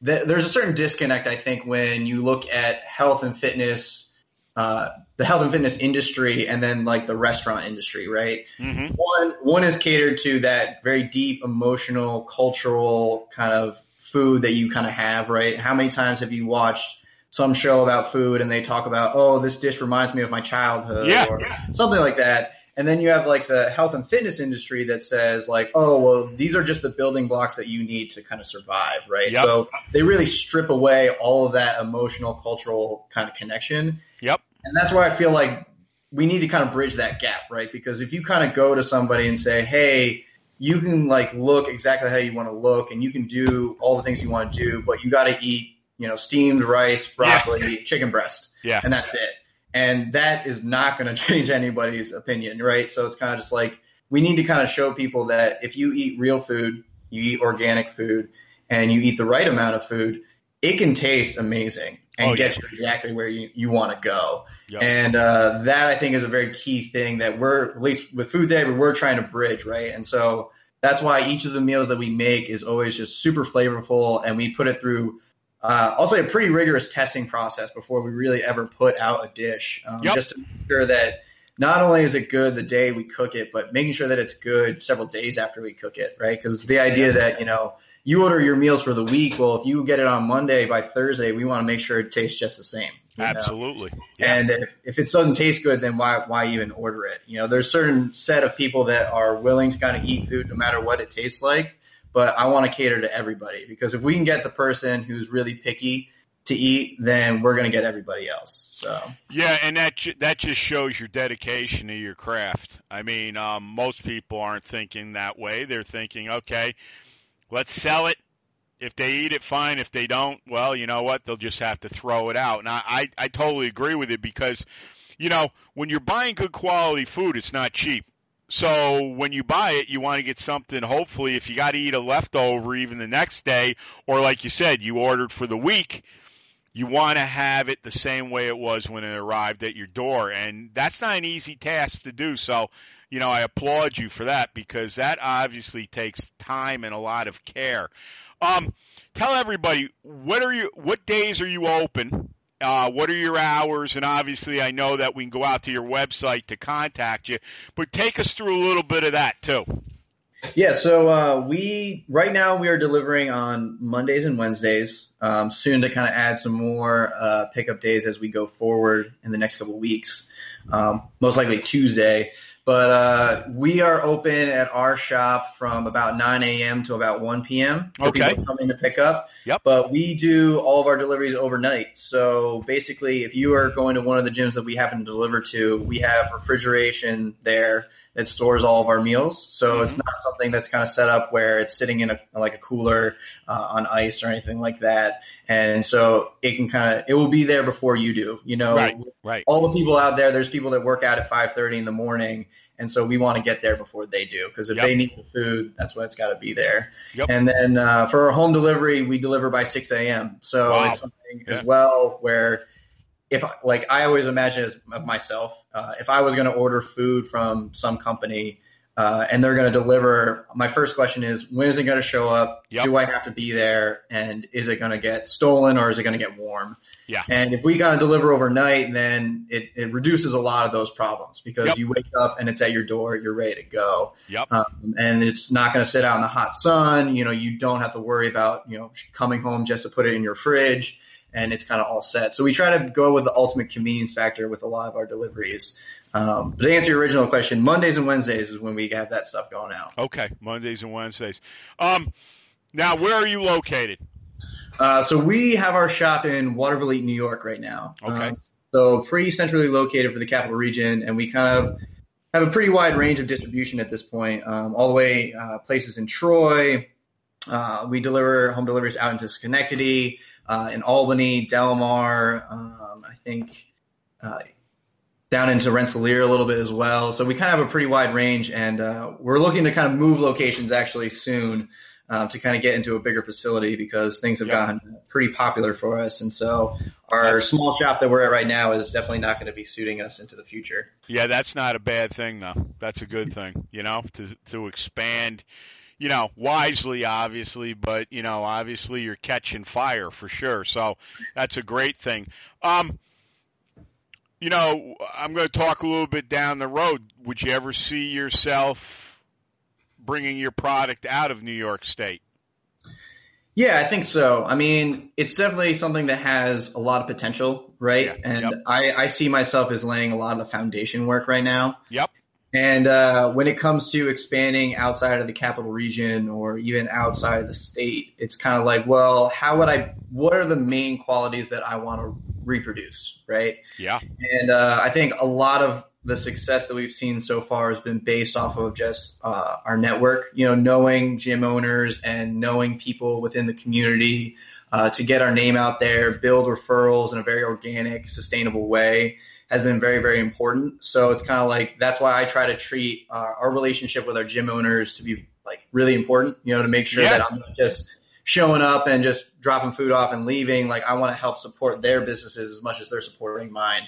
th- there's a certain disconnect. I think when you look at health and fitness uh, the health and fitness industry and then like the restaurant industry, right? Mm-hmm. One one is catered to that very deep emotional, cultural kind of food that you kind of have, right? How many times have you watched some show about food and they talk about, oh, this dish reminds me of my childhood yeah. or something like that. And then you have like the health and fitness industry that says like, oh, well, these are just the building blocks that you need to kind of survive, right? Yep. So they really strip away all of that emotional, cultural kind of connection. Yep. And that's why I feel like we need to kind of bridge that gap, right? Because if you kind of go to somebody and say, hey, you can like look exactly how you want to look and you can do all the things you want to do, but you got to eat, you know, steamed rice, broccoli, yeah. chicken breast. Yeah. And that's it. And that is not going to change anybody's opinion, right? So it's kind of just like we need to kind of show people that if you eat real food, you eat organic food, and you eat the right amount of food, it can taste amazing and oh, get yeah. you exactly where you, you want to go. Yep. And uh, that I think is a very key thing that we're at least with food therapy we're trying to bridge, right? And so that's why each of the meals that we make is always just super flavorful, and we put it through. Uh, also, a pretty rigorous testing process before we really ever put out a dish, um, yep. just to make sure that not only is it good the day we cook it, but making sure that it's good several days after we cook it, right? Because it's the idea that you know you order your meals for the week. Well, if you get it on Monday by Thursday, we want to make sure it tastes just the same. Absolutely. Yeah. And if, if it doesn't taste good, then why why even order it? You know, there's certain set of people that are willing to kind of eat food no matter what it tastes like. But I want to cater to everybody because if we can get the person who's really picky to eat, then we're going to get everybody else. So yeah, and that that just shows your dedication to your craft. I mean, um, most people aren't thinking that way. They're thinking, okay, let's sell it. If they eat it, fine. If they don't, well, you know what? They'll just have to throw it out. And I, I, I totally agree with it because, you know, when you're buying good quality food, it's not cheap. So when you buy it, you want to get something. Hopefully, if you got to eat a leftover even the next day, or like you said, you ordered for the week, you want to have it the same way it was when it arrived at your door, and that's not an easy task to do. So, you know, I applaud you for that because that obviously takes time and a lot of care. Um, tell everybody what are you, what days are you open? Uh, what are your hours? And obviously, I know that we can go out to your website to contact you, but take us through a little bit of that too. Yeah, so uh, we right now we are delivering on Mondays and Wednesdays. Um, soon to kind of add some more uh, pickup days as we go forward in the next couple weeks. Um, most likely Tuesday. But uh, we are open at our shop from about 9 a.m. to about 1 p.m. for Okay. people coming to pick up. Yep. But we do all of our deliveries overnight. So basically, if you are going to one of the gyms that we happen to deliver to, we have refrigeration there that stores all of our meals. So it's not something that's kind of set up where it's sitting in a like a cooler uh, on ice or anything like that. And so it can kind of it will be there before you do. You know, Right, right. all the people out there, there's people that work out at 5:30 in the morning, and so we want to get there before they do because if Yep. they need the food, that's when it's got to be there. Yep. And then uh, for our home delivery, we deliver by 6 a.m. So Wow. it's something Yeah. as well where if like I always imagine as of myself, uh, if I was going to order food from some company. Uh, and they're going to deliver. My first question is, when is it going to show up? Yep. Do I have to be there? And is it going to get stolen or is it going to get warm? Yeah. And if we got to deliver overnight, then it, it reduces a lot of those problems because Yep. you wake up and it's at your door, you're ready to go. Yep. Um, and it's not going to sit out in the hot sun. You know, you don't have to worry about, you know, coming home just to put it in your fridge and it's kind of all set. So we try to go with the ultimate convenience factor with a lot of our deliveries. Um, but to answer your original question, Mondays and Wednesdays is when we have that stuff going out. Okay, Mondays and Wednesdays. Um, now where are you located? Uh, so we have our shop in Watervliet, New York right now. Okay. Um, so pretty centrally located for the capital region, and we kind of have a pretty wide range of distribution at this point, um, all the way uh, places in Troy. Uh, we deliver home deliveries out into Schenectady, uh, in Albany, Delmar. Um, I think uh, down into Rensselaer a little bit as well. So we kind of have a pretty wide range, and uh, we're looking to kind of move locations actually soon um, to kind of get into a bigger facility because things have Yeah. gotten pretty popular for us. And so our small shop that we're at right now is definitely not going to be suiting us into the future. Yeah, that's not a bad thing though. That's a good thing, you know, to to expand, you know, wisely obviously, but you know, obviously you're catching fire for sure. So that's a great thing. Um you know, I'm going to talk a little bit down the road. Would you ever see yourself bringing your product out of New York State? Yeah, I think so. I mean, it's definitely something that has a lot of potential, right? Yeah, And yep. I, I see myself as laying a lot of the foundation work right now. Yep. And uh, when it comes to expanding outside of the capital region or even outside of the state, it's kind of like, well, how would I? What are the main qualities that I want to reproduce, right? Yeah. And uh, I think a lot of the success that we've seen so far has been based off of just uh, our network, you know, knowing gym owners and knowing people within the community uh, to get our name out there, build referrals in a very organic, sustainable way has been very, very important. So it's kind of like that's why I try to treat uh, our relationship with our gym owners to be like really important, you know, to make sure Yeah. that I'm not just showing up and just dropping food off and leaving. Like I want to help support their businesses as much as they're supporting mine.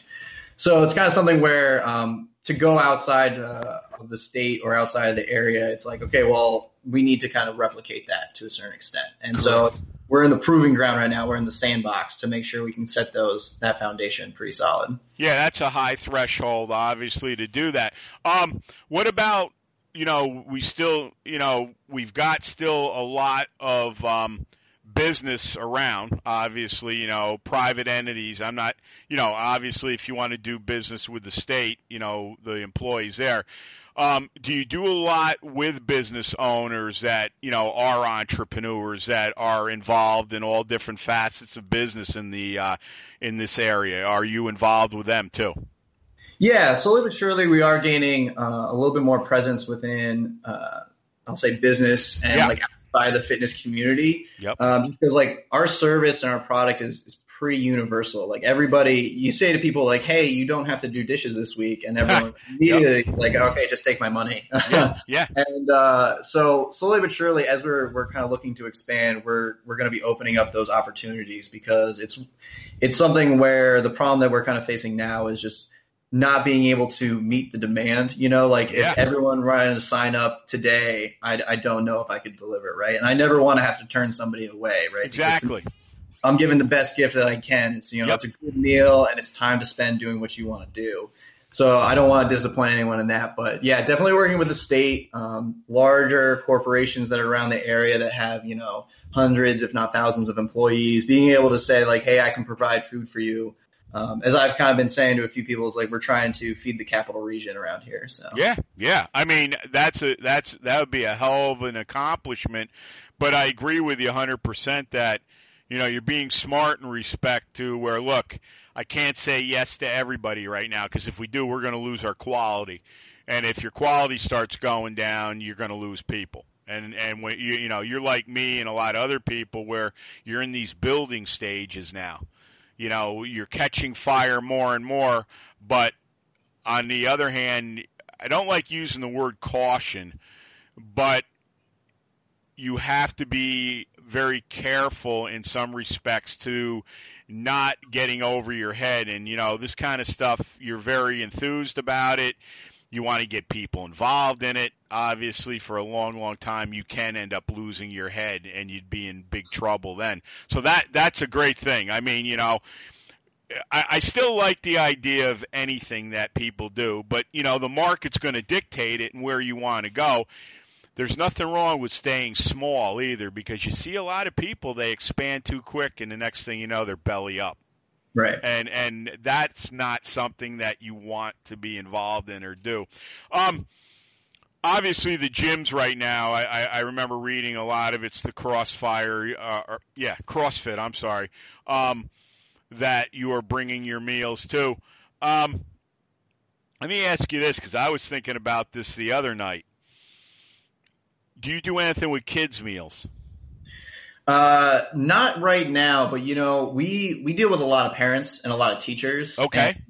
So it's kind of something where um, to go outside uh, of the state or outside of the area, it's like, okay, well, we need to kind of replicate that to a certain extent. And so it's, we're in the proving ground right now. We're in the sandbox to make sure we can set those that foundation pretty solid. Yeah, that's a high threshold, obviously, to do that. Um, what about you know we still you know we've got still a lot of um, business around. Obviously, you know private entities. I'm not you know obviously if you want to do business with the state, you know the employees there. Um, do you do a lot with business owners that you know are entrepreneurs that are involved in all different facets of business in the uh, in this area? Are you involved with them too? Yeah, slowly but surely, we are gaining uh, a little bit more presence within, uh, I'll say, business and Yeah. like outside the fitness community. Yep. Um, because like our service and our product is, is pretty universal. Like everybody, you say to people like, "Hey, you don't have to do dishes this week," and everyone immediately like, "Okay, just take my money." Yeah, yeah, And uh, so slowly but surely, as we're we're kind of looking to expand, we're we're going to be opening up those opportunities because it's it's something where the problem that we're kind of facing now is just not being able to meet the demand. You know, like Yeah. if everyone wanted to sign up today, I, I don't know if I could deliver, right? And I never want to have to turn somebody away, right? Because to exactly. I'm giving the best gift that I can. It's you know, Yep. it's a good meal and it's time to spend doing what you want to do. So I don't want to disappoint anyone in that, but yeah, definitely working with the state, um, larger corporations that are around the area that have you know hundreds, if not thousands, of employees. Being able to say like, hey, I can provide food for you. Um, as I've kind of been saying to a few people, is like we're trying to feed the capital region around here. So Yeah, yeah. I mean, that's a that's that would be a hell of an accomplishment. But I agree with you 100% that you know you're being smart in respect to where look, I can't say yes to everybody right now because if we do, we're going to lose our quality. And if your quality starts going down, you're going to lose people. And and when you you know you're like me and a lot of other people where you're in these building stages now. You know, you're catching fire more and more, but on the other hand, I don't like using the word caution, but you have to be very careful in some respects to not getting over your head. And, you know, this kind of stuff, you're very enthused about it. You want to get people involved in it. Obviously, for a long, long time, you can end up losing your head and you'd be in big trouble then. So that that's a great thing. I mean, you know, I, I still like the idea of anything that people do, but you know the market's going to dictate it and where you want to go. There's nothing wrong with staying small either, because you see a lot of people they expand too quick, and the next thing you know, they're belly up, right. and and that's not something that you want to be involved in or do. Um, obviously the gyms right now. I, I, I remember reading a lot of it's the Crossfire, uh, or, yeah, CrossFit. I'm sorry. Um, that you are bringing your meals to. Um, let me ask you this because I was thinking about this the other night. Do you do anything with kids' meals? Uh, not right now, but you know, we we deal with a lot of parents and a lot of teachers. Okay.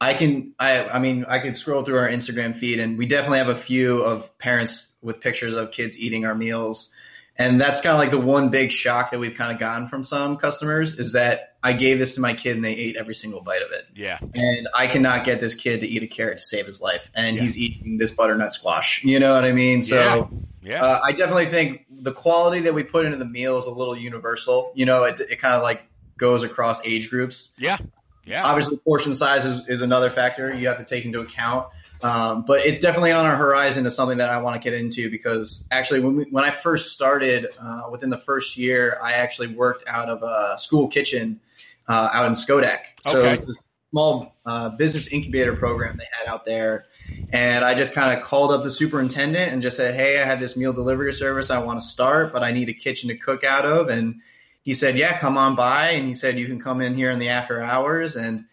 I can I I mean I can scroll through our Instagram feed and we definitely have a few of parents with pictures of kids eating our meals. And that's kind of like the one big shock that we've kind of gotten from some customers is that I gave this to my kid and they ate every single bite of it. Yeah. And I cannot get this kid to eat a carrot to save his life. And Yeah. he's eating this butternut squash. You know what I mean? So Yeah. Yeah. uh, I definitely think the quality that we put into the meal is a little universal. You know, it, it kind of like goes across age groups. yeah. Yeah. Obviously, portion size is, is another factor you have to take into account. Um, but it's definitely on our horizon as something that I want to get into because actually, when we, when I first started, uh, within the first year, I actually worked out of a school kitchen uh, out in Schodack. So Okay. it's a small uh, business incubator program they had out there. And I just kind of called up the superintendent and just said, Hey, I have this meal delivery service I want to start, but I need a kitchen to cook out of. And he said, Yeah, come on by. And he said, You can come in here in the after hours. And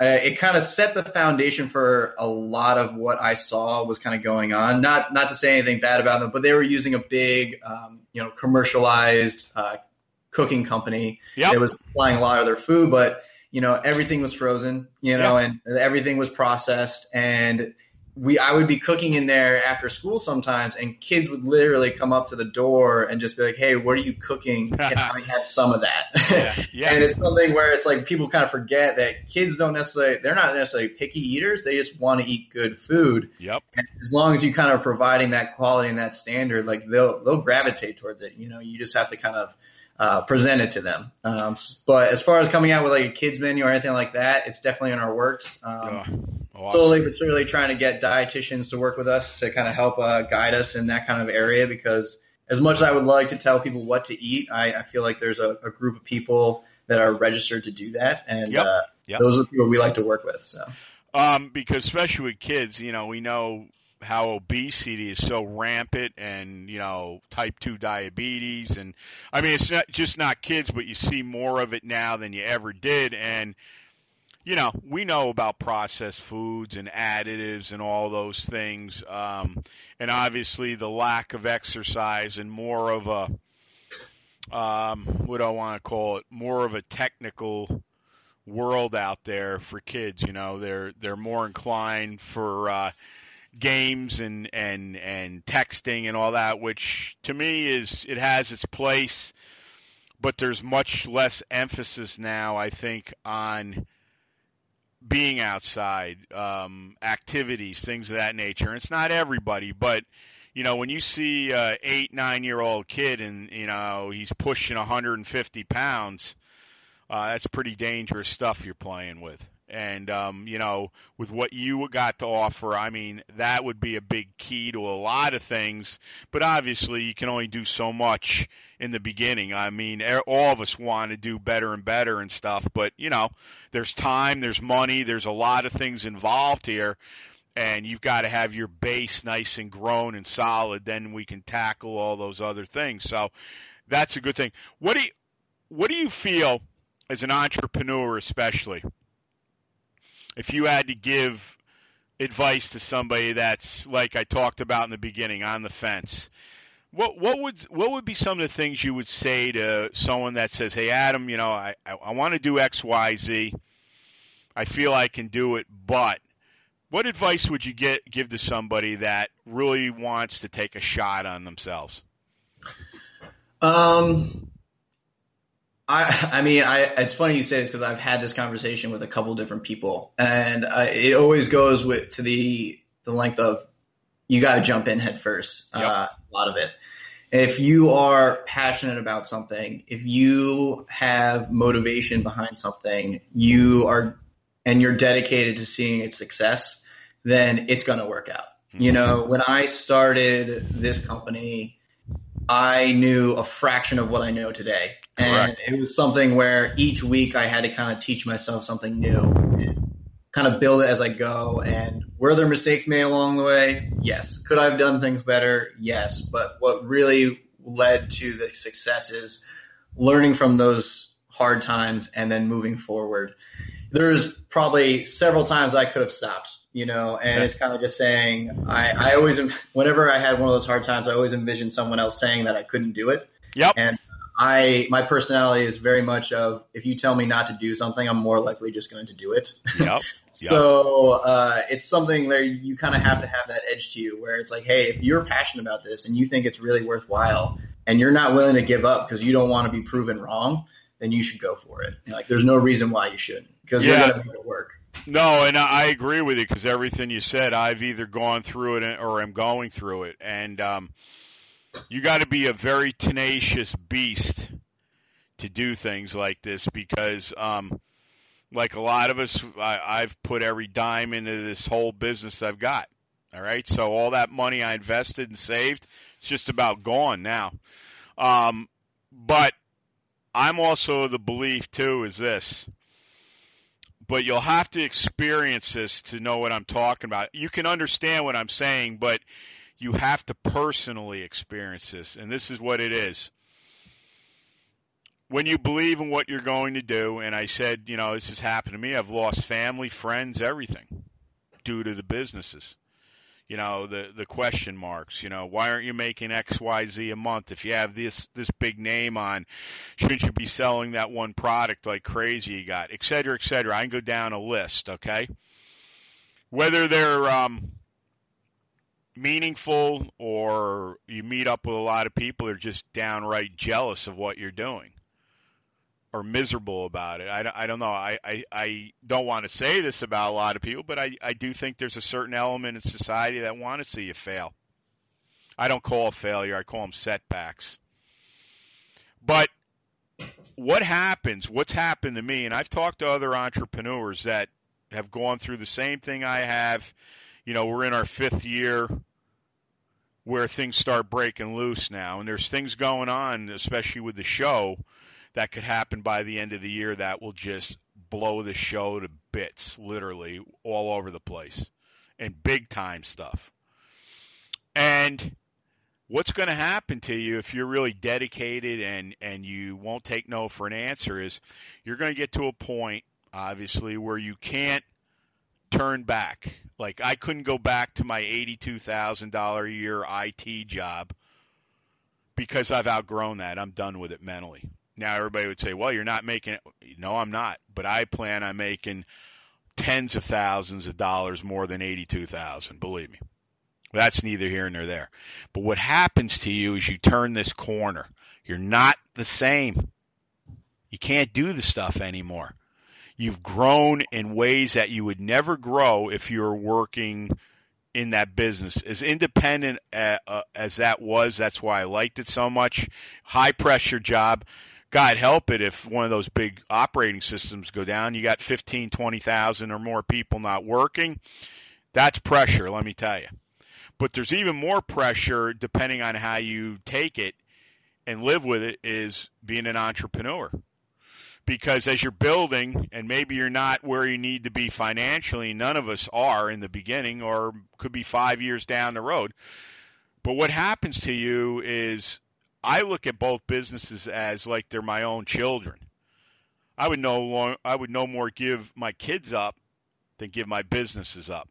uh, it kind of set the foundation for a lot of what I saw was kind of going on. Not not to say anything bad about them, but they were using a big, um, you know, commercialized uh, cooking company Yep. that was supplying a lot of their food, but you know everything was frozen, you know, and everything was processed. And we, I would be cooking in there after school sometimes, and kids would literally come up to the door and just be like, "Hey, what are you cooking? Can I have some of that?" Yeah. Yeah. and it's something where it's like people kind of forget that kids don't necessarily they're not necessarily picky eaters they just want to eat good food Yep. and as long as you kind of providing that quality and that standard like they'll they'll gravitate towards it you know you just have to kind of uh, present it to them um, but as far as coming out with like a kids menu or anything like that it's definitely in our works um, Oh, awesome. slowly but surely trying to get dietitians to work with us to kind of help uh, guide us in that kind of area because as much as I would like to tell people what to eat, I, I feel like there's a, a group of people that are registered to do that, and Yep. uh, Yep. those are the people we like to work with. So Um, because especially with kids, you know, we know how obesity is so rampant and you know type 2 diabetes and i mean it's not just not kids but you see more of it now than you ever did. And you know we know about processed foods and additives and all those things um, and obviously the lack of exercise and more of a um, what do I want to call it? More of a technical world out there for kids you know? They're they're more inclined for uh, games and and and texting and all that, which to me is it has its place, but there's much less emphasis now, I think, on being outside, um, activities, things of that nature. And it's not everybody, but you know, when you see a eight, nine year old kid and you know he's pushing 150 pounds, uh, that's pretty dangerous stuff you're playing with. And um, you know, with what you got to offer, I mean, that would be a big key to a lot of things. But obviously, you can only do so much in the beginning. I mean, all of us want to do better and better and stuff. But you know, there's time, there's money, there's a lot of things involved here. And you've got to have your base nice and grown and solid. Then we can tackle all those other things. So that's a good thing. What do you, what do you feel as an entrepreneur, especially? If you had to give advice to somebody that's like I talked about in the beginning on the fence, what what would what would be some of the things you would say to someone that says, "Hey, Adam, you know, I I, I want to do X, Y, Z. I feel I can do it, but." What advice would you get give to somebody that really wants to take a shot on themselves? Um, I, I mean, I, it's funny you say this because I've had this conversation with a couple different people, and I, it always goes with to the the length of you got to jump in head first. Yep. Uh, a lot of it. If you are passionate about something, if you have motivation behind something, you are, and you're dedicated to seeing its success, then it's going to work out. Mm-hmm. You know, when I started this company, I knew a fraction of what I know today. And it was something where each week I had to kind of teach myself something new and kind of build it as I go. And were there mistakes made along the way? Yes. Could I have done things better? Yes. But what really led to the success is learning from those hard times and then moving forward. There's probably several times I could have stopped, you know, and it's kind of just saying, I, I always, whenever I had one of those hard times, I always envisioned someone else saying that I couldn't do it. Yep. And I my personality is very much of if you tell me not to do something, I'm more likely just going to do it. Yep. so uh, it's something where you kind of have to have that edge to you, where it's like, hey, if you're passionate about this and you think it's really worthwhile, and you're not willing to give up because you don't want to be proven wrong, then you should go for it. Like, there's no reason why you shouldn't because yeah. going to make it work. No, and I agree with you because everything you said, I've either gone through it or am going through it, and um, you got to be a very tenacious beast to do things like this because, um, like a lot of us, I, I've put every dime into this whole business I've got. All right, so all that money I invested and saved, it's just about gone now. Um, but I'm also the belief too is this. But you'll have to experience this to know what I'm talking about. You can understand what I'm saying, but you have to personally experience this. And this is what it is. When you believe in what you're going to do, and I said, you know, this has happened to me, I've lost family, friends, everything due to the businesses. You know, the the question marks, you know, why aren't you making XYZ a month if you have this this big name on? Shouldn't you be selling that one product like crazy you got, et cetera, et cetera. I can go down a list, okay? Whether they're um, meaningful or you meet up with a lot of people who are just downright jealous of what you're doing or miserable about it. I, I don't know. I, I, I don't want to say this about a lot of people, but I, I do think there's a certain element in society that want to see you fail. I don't call failure, I call them setbacks. But what happens, what's happened to me, and I've talked to other entrepreneurs that have gone through the same thing I have. You know, we're in our fifth year where things start breaking loose now, and there's things going on, especially with the show, that could happen by the end of the year that will just blow the show to bits, literally all over the place, and big time stuff. And what's going to happen to you if you're really dedicated and and you won't take no for an answer is you're going to get to a point obviously where you can't turn back. Like I couldn't go back to my $82,000 a year IT job because I've outgrown that. I'm done with it mentally. Now everybody would say, "Well, you're not making it." No, I'm not. But I plan on making tens of thousands of dollars more than 82,000, believe me. That's neither here nor there. But what happens to you is you turn this corner. You're not the same. You can't do the stuff anymore. You've grown in ways that you would never grow if you were working in that business. As independent uh, uh, as that was, that's why I liked it so much. High pressure job. God help it if one of those big operating systems go down, you got 15, 20,000 or more people not working. That's pressure, let me tell you. But there's even more pressure depending on how you take it and live with it is being an entrepreneur because as you're building and maybe you're not where you need to be financially none of us are in the beginning or could be 5 years down the road but what happens to you is I look at both businesses as like they're my own children I would no long, I would no more give my kids up than give my businesses up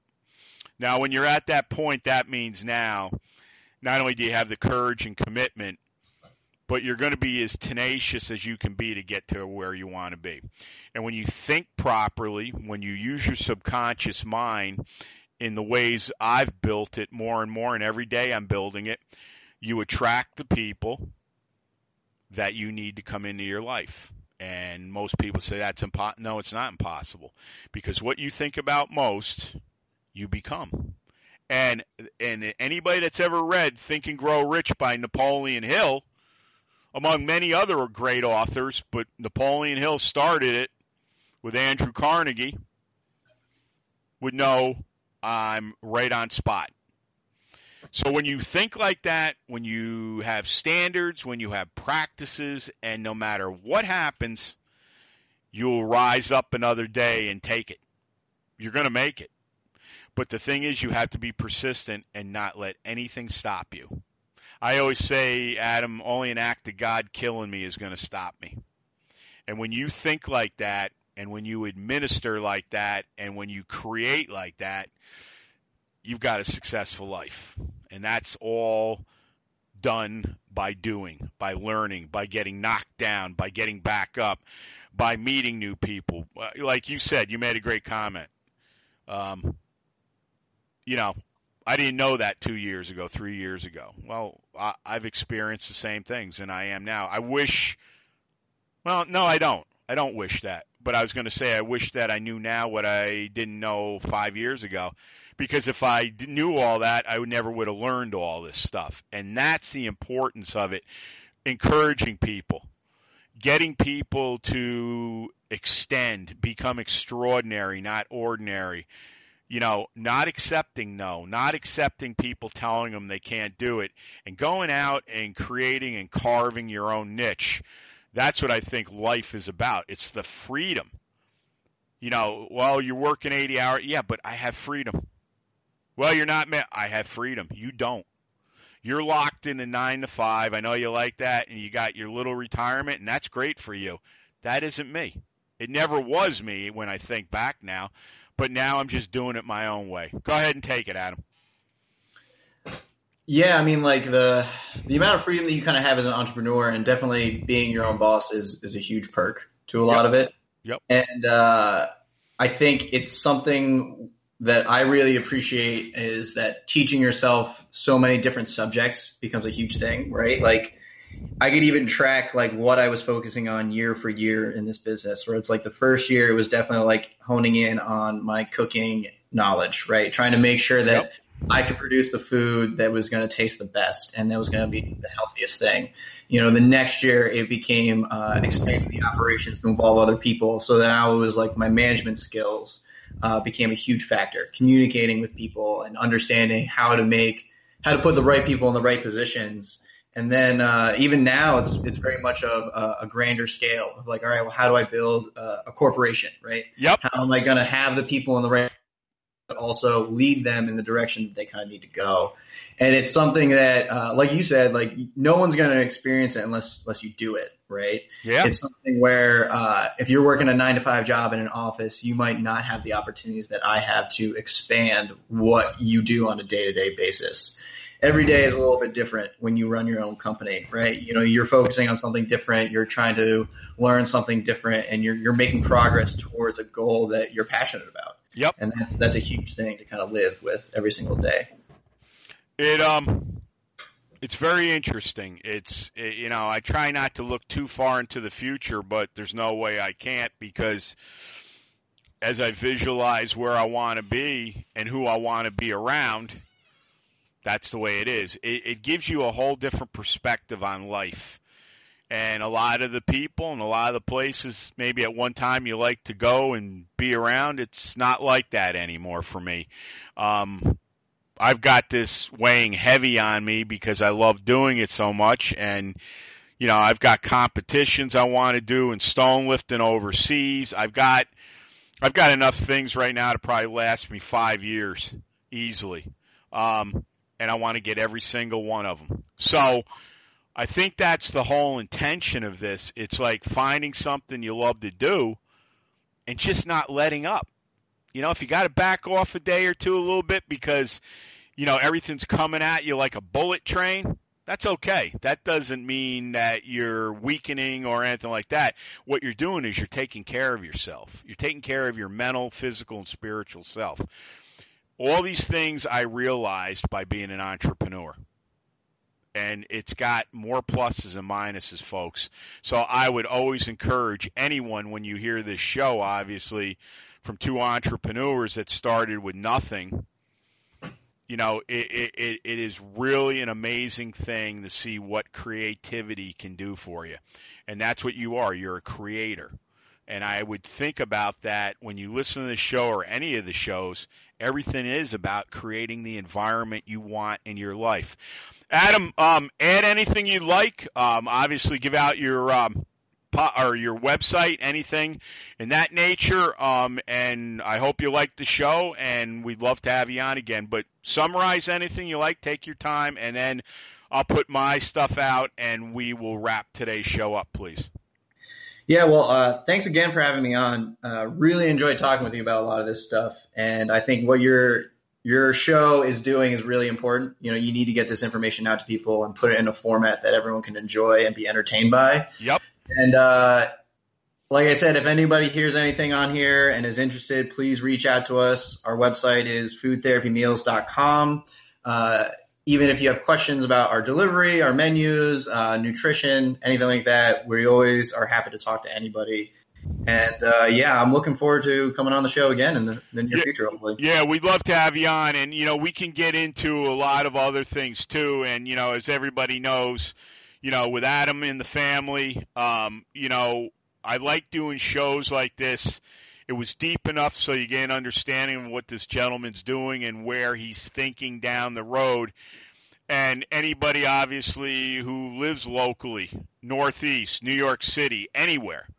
now when you're at that point that means now not only do you have the courage and commitment but you're going to be as tenacious as you can be to get to where you want to be. And when you think properly, when you use your subconscious mind in the ways I've built it more and more, and every day I'm building it, you attract the people that you need to come into your life. And most people say that's impossible. No, it's not impossible because what you think about most, you become. And and anybody that's ever read Think and Grow Rich by Napoleon Hill, among many other great authors, but Napoleon Hill started it with Andrew Carnegie, would know I'm right on spot. So when you think like that, when you have standards, when you have practices, and no matter what happens, you'll rise up another day and take it. You're going to make it. But the thing is, you have to be persistent and not let anything stop you. I always say, Adam, only an act of God killing me is going to stop me. And when you think like that, and when you administer like that, and when you create like that, you've got a successful life. And that's all done by doing, by learning, by getting knocked down, by getting back up, by meeting new people. Like you said, you made a great comment. Um, you know, I didn't know that two years ago, three years ago. Well, I, I've experienced the same things, and I am now. I wish. Well, no, I don't. I don't wish that. But I was going to say I wish that I knew now what I didn't know five years ago, because if I knew all that, I would never would have learned all this stuff. And that's the importance of it. Encouraging people, getting people to extend, become extraordinary, not ordinary you know, not accepting no, not accepting people telling them they can't do it, and going out and creating and carving your own niche. That's what I think life is about. It's the freedom. You know, well, you're working 80 hours. Yeah, but I have freedom. Well, you're not, me. I have freedom. You don't. You're locked in a nine to five. I know you like that, and you got your little retirement, and that's great for you. That isn't me. It never was me when I think back now but now I'm just doing it my own way. Go ahead and take it, Adam. Yeah, I mean, like the the amount of freedom that you kind of have as an entrepreneur, and definitely being your own boss is is a huge perk to a lot of it. Yep. And uh, I think it's something that I really appreciate is that teaching yourself so many different subjects becomes a huge thing, right? Like I could even track like what I was focusing on year for year in this business. Where it's like the first year it was definitely like honing in on my cooking knowledge, right? Trying to make sure that yep. I could produce the food that was going to taste the best and that was going to be the healthiest thing. You know, the next year it became uh, expanding the operations to involve other people. So now it was like my management skills uh, became a huge factor, communicating with people and understanding how to make how to put the right people in the right positions and then uh, even now, it's it's very much a, a, a, grander scale of like, all right, well, how do I build a, a corporation, right? Yep. How am I going to have the people in the right but also lead them in the direction that they kind of need to go. And it's something that, uh, like you said, like no one's going to experience it unless unless you do it, right? Yeah. It's something where uh, if you're working a nine to five job in an office, you might not have the opportunities that I have to expand what you do on a day to day basis. Every day is a little bit different when you run your own company, right? You know, you're focusing on something different, you're trying to learn something different, and you're you're making progress towards a goal that you're passionate about. Yep. And that's that's a huge thing to kind of live with every single day. It um, it's very interesting. It's it, you know I try not to look too far into the future, but there's no way I can't because as I visualize where I want to be and who I want to be around, that's the way it is. It, it gives you a whole different perspective on life. And a lot of the people and a lot of the places maybe at one time you like to go and be around, it's not like that anymore for me. Um, I've got this weighing heavy on me because I love doing it so much and you know, I've got competitions I want to do in stone lifting overseas. I've got I've got enough things right now to probably last me 5 years easily. Um and I want to get every single one of them. So, I think that's the whole intention of this. It's like finding something you love to do and just not letting up. You know, if you got to back off a day or two a little bit because, you know, everything's coming at you like a bullet train, that's okay. That doesn't mean that you're weakening or anything like that. What you're doing is you're taking care of yourself. You're taking care of your mental, physical, and spiritual self. All these things I realized by being an entrepreneur and it's got more pluses and minuses, folks. So I would always encourage anyone when you hear this show, obviously, from two entrepreneurs that started with nothing. You know, it, it, it is really an amazing thing to see what creativity can do for you. And that's what you are. You're a creator. And I would think about that when you listen to the show or any of the shows. Everything is about creating the environment you want in your life. Adam, um, add anything you'd like. Um, obviously, give out your um, or your website, anything in that nature. Um, and I hope you like the show, and we'd love to have you on again. But summarize anything you like. Take your time, and then I'll put my stuff out, and we will wrap today's show up, please. Yeah, well, uh, thanks again for having me on. Uh, really enjoyed talking with you about a lot of this stuff, and I think what your your show is doing is really important. You know, you need to get this information out to people and put it in a format that everyone can enjoy and be entertained by. Yep. And uh, like I said, if anybody hears anything on here and is interested, please reach out to us. Our website is foodtherapymeals.com. Uh, even if you have questions about our delivery, our menus, uh, nutrition, anything like that, we always are happy to talk to anybody. And uh, yeah, I'm looking forward to coming on the show again in the, the near Yeah. future, hopefully. Yeah, we'd love to have you on, and you know we can get into a lot of other things too. And you know, as everybody knows, you know, with Adam in the family, um, you know, I like doing shows like this. It was deep enough so you get an understanding of what this gentleman's doing and where he's thinking down the road. And anybody, obviously, who lives locally, Northeast, New York City, anywhere,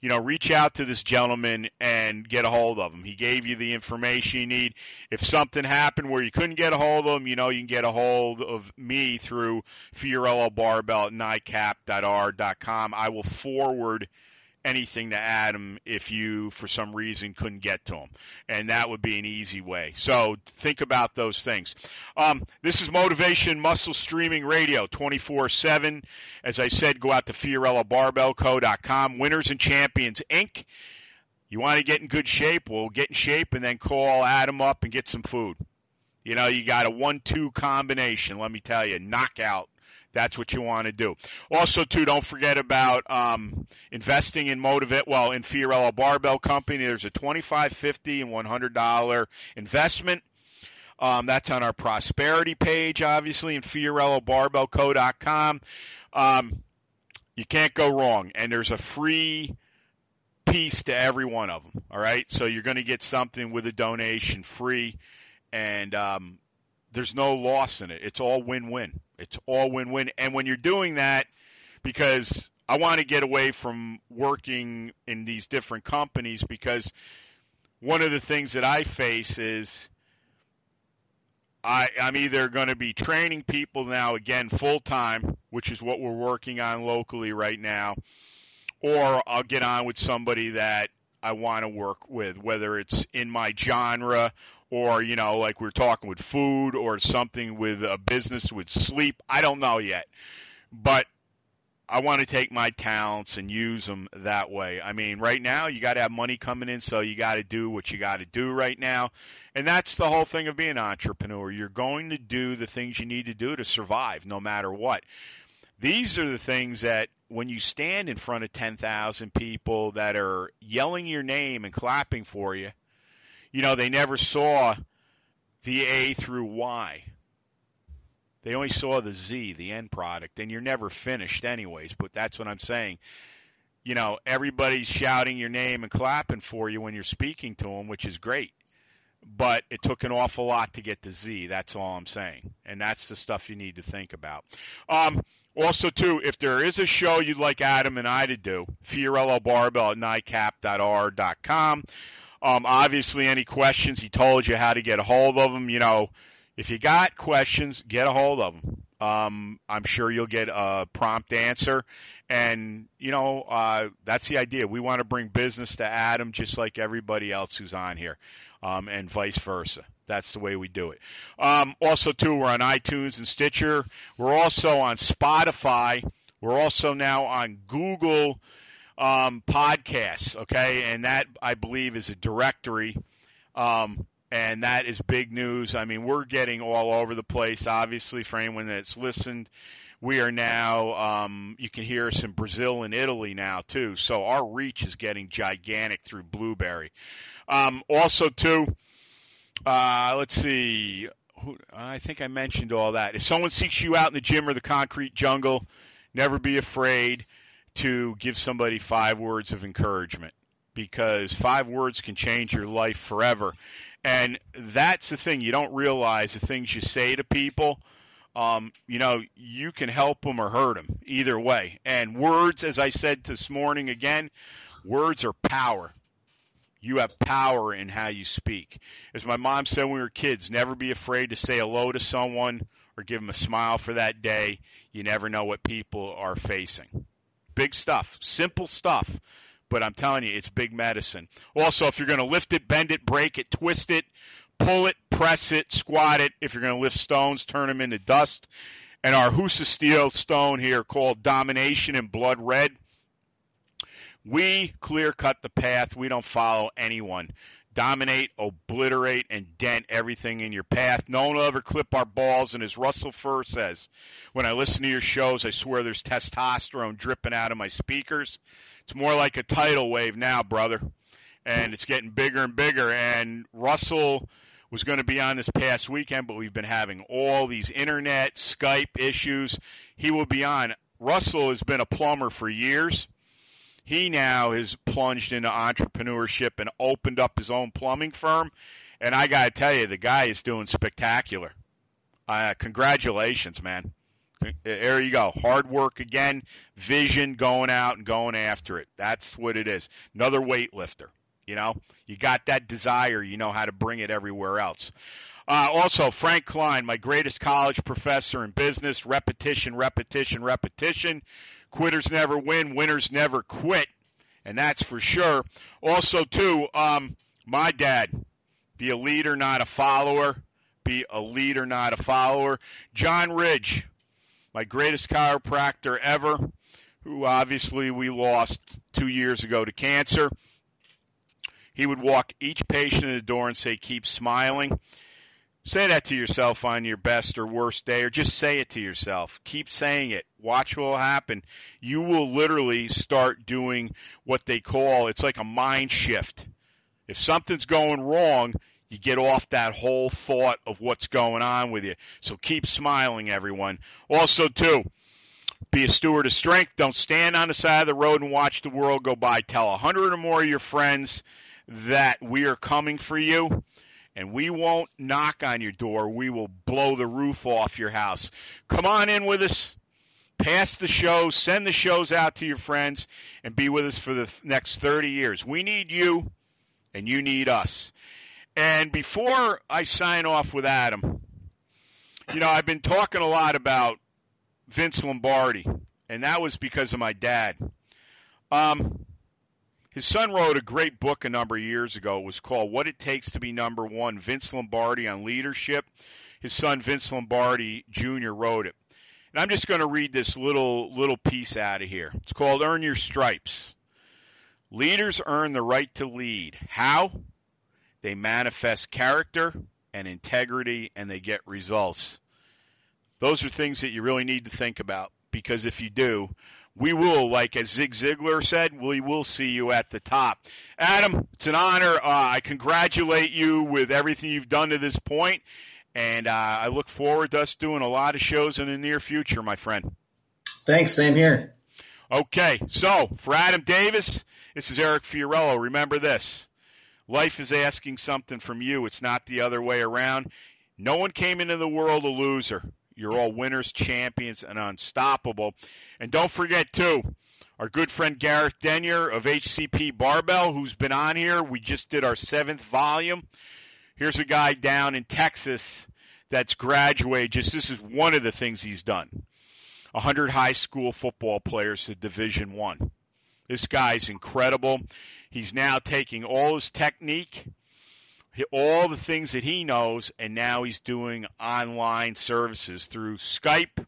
you know, reach out to this gentleman and get a hold of him. He gave you the information you need. If something happened where you couldn't get a hold of him, you know, you can get a hold of me through Fiorillo Barbell at NICAP.R.com. I will forward anything to Adam if you, for some reason, couldn't get to him. And that would be an easy way. So think about those things. Um, this is Motivation Muscle Streaming Radio 24 7. As I said, go out to FiorilloBarbellCo.com. Winners and Champions Inc. You want to get in good shape? Well, get in shape and then call Adam up and get some food. You know, you got a one two combination, let me tell you, knockout. That's what you want to do. Also, too, don't forget about um, investing in Motivate. Well, in Fiorillo Barbell Company, there's a $25, 50 and one hundred dollar investment. Um, that's on our prosperity page, obviously, in FiorilloBarbellCo.com. Um, you can't go wrong, and there's a free piece to every one of them. All right, so you're going to get something with a donation free, and um, there's no loss in it. It's all win-win. It's all win-win. And when you're doing that, because I want to get away from working in these different companies, because one of the things that I face is I, I'm either going to be training people now again full time, which is what we're working on locally right now, or I'll get on with somebody that I want to work with, whether it's in my genre or, you know, like we're talking with food or something with a business with sleep. I don't know yet. But I want to take my talents and use them that way. I mean, right now you got to have money coming in, so you got to do what you got to do right now. And that's the whole thing of being an entrepreneur. You're going to do the things you need to do to survive no matter what. These are the things that when you stand in front of 10,000 people that are yelling your name and clapping for you, you know, they never saw the A through Y. They only saw the Z, the end product, and you're never finished anyways, but that's what I'm saying. You know, everybody's shouting your name and clapping for you when you're speaking to them, which is great. But it took an awful lot to get to Z. That's all I'm saying. And that's the stuff you need to think about. Um, also, too, if there is a show you'd like Adam and I to do, Fiorillo Barbell at NICAP.R.com. Um, obviously, any questions, he told you how to get a hold of him. You know, if you got questions, get a hold of him. Um, I'm sure you'll get a prompt answer. And, you know, uh, that's the idea. We want to bring business to Adam just like everybody else who's on here um, and vice versa. That's the way we do it. Um, also, too, we're on iTunes and Stitcher. We're also on Spotify. We're also now on Google um, podcasts. Okay, and that I believe is a directory, um, and that is big news. I mean, we're getting all over the place. Obviously, for anyone that's listened, we are now. Um, you can hear us in Brazil and Italy now too. So our reach is getting gigantic through Blubrry. Um, also, too, uh, let's see. I think I mentioned all that. If someone seeks you out in the gym or the concrete jungle, never be afraid to give somebody five words of encouragement because five words can change your life forever. And that's the thing. You don't realize the things you say to people. Um, you know, you can help them or hurt them either way. And words, as I said this morning again, words are power. You have power in how you speak. As my mom said when we were kids, never be afraid to say hello to someone or give them a smile for that day. You never know what people are facing. Big stuff, simple stuff, but I'm telling you, it's big medicine. Also, if you're going to lift it, bend it, break it, twist it, pull it, press it, squat it. If you're going to lift stones, turn them into dust. And our Husafell stone here called Domination in Blood Red we clear cut the path. We don't follow anyone. Dominate, obliterate, and dent everything in your path. No one will ever clip our balls. And as Russell Furr says, when I listen to your shows, I swear there's testosterone dripping out of my speakers. It's more like a tidal wave now, brother. And it's getting bigger and bigger. And Russell was going to be on this past weekend, but we've been having all these internet, Skype issues. He will be on. Russell has been a plumber for years he now has plunged into entrepreneurship and opened up his own plumbing firm. And I got to tell you, the guy is doing spectacular. Uh, congratulations, man. There you go. Hard work again, vision, going out and going after it. That's what it is. Another weightlifter. You know, you got that desire, you know how to bring it everywhere else. Uh, also, Frank Klein, my greatest college professor in business, repetition, repetition, repetition. Quitters never win, winners never quit, and that's for sure. Also, too, um, my dad, be a leader, not a follower. Be a leader, not a follower. John Ridge, my greatest chiropractor ever, who obviously we lost two years ago to cancer. He would walk each patient in the door and say, Keep smiling. Say that to yourself on your best or worst day, or just say it to yourself. Keep saying it. Watch what will happen. You will literally start doing what they call it's like a mind shift. If something's going wrong, you get off that whole thought of what's going on with you. So keep smiling, everyone. Also, too, be a steward of strength. Don't stand on the side of the road and watch the world go by. Tell a hundred or more of your friends that we are coming for you and we won't knock on your door. We will blow the roof off your house. Come on in with us. Pass the show, send the shows out to your friends, and be with us for the next 30 years. We need you, and you need us. And before I sign off with Adam, You know, I've been talking a lot about Vince Lombardi, and that was because of my dad. Um, his son wrote a great book a number of years ago. It was called What It Takes to Be Number One Vince Lombardi on Leadership. His son, Vince Lombardi Jr., wrote it. And I'm just going to read this little little piece out of here. It's called Earn Your Stripes. Leaders earn the right to lead. How? They manifest character and integrity and they get results. Those are things that you really need to think about because if you do, we will, like as Zig Ziglar said, we will see you at the top. Adam, it's an honor. Uh, I congratulate you with everything you've done to this point, and uh, I look forward to us doing a lot of shows in the near future, my friend. Thanks. Same here. Okay, so for Adam Davis, this is Eric Fiorillo. Remember this life is asking something from you, it's not the other way around. No one came into the world a loser. You're all winners, champions, and unstoppable. And don't forget, too, our good friend Gareth Denyer of HCP Barbell, who's been on here. We just did our seventh volume. Here's a guy down in Texas that's graduated. Just this is one of the things he's done. 100 high school football players to Division One. This guy's incredible. He's now taking all his technique all the things that he knows, and now he's doing online services through Skype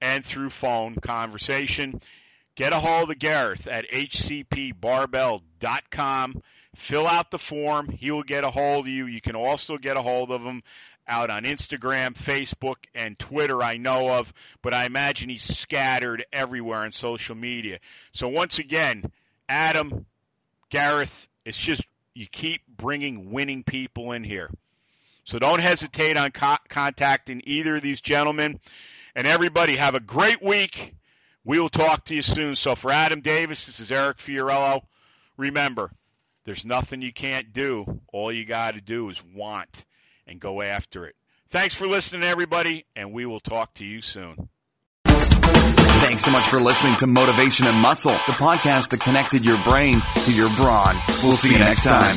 and through phone conversation. Get a hold of Gareth at hcpbarbell.com. Fill out the form. He will get a hold of you. You can also get a hold of him out on Instagram, Facebook, and Twitter, I know of, but I imagine he's scattered everywhere on social media. So once again, Adam, Gareth, it's just you keep bringing winning people in here. So don't hesitate on co- contacting either of these gentlemen. And everybody, have a great week. We will talk to you soon. So for Adam Davis, this is Eric Fiorillo. Remember, there's nothing you can't do. All you got to do is want and go after it. Thanks for listening, everybody, and we will talk to you soon. Thanks so much for listening to Motivation and Muscle, the podcast that connected your brain to your brawn. We'll see you next time.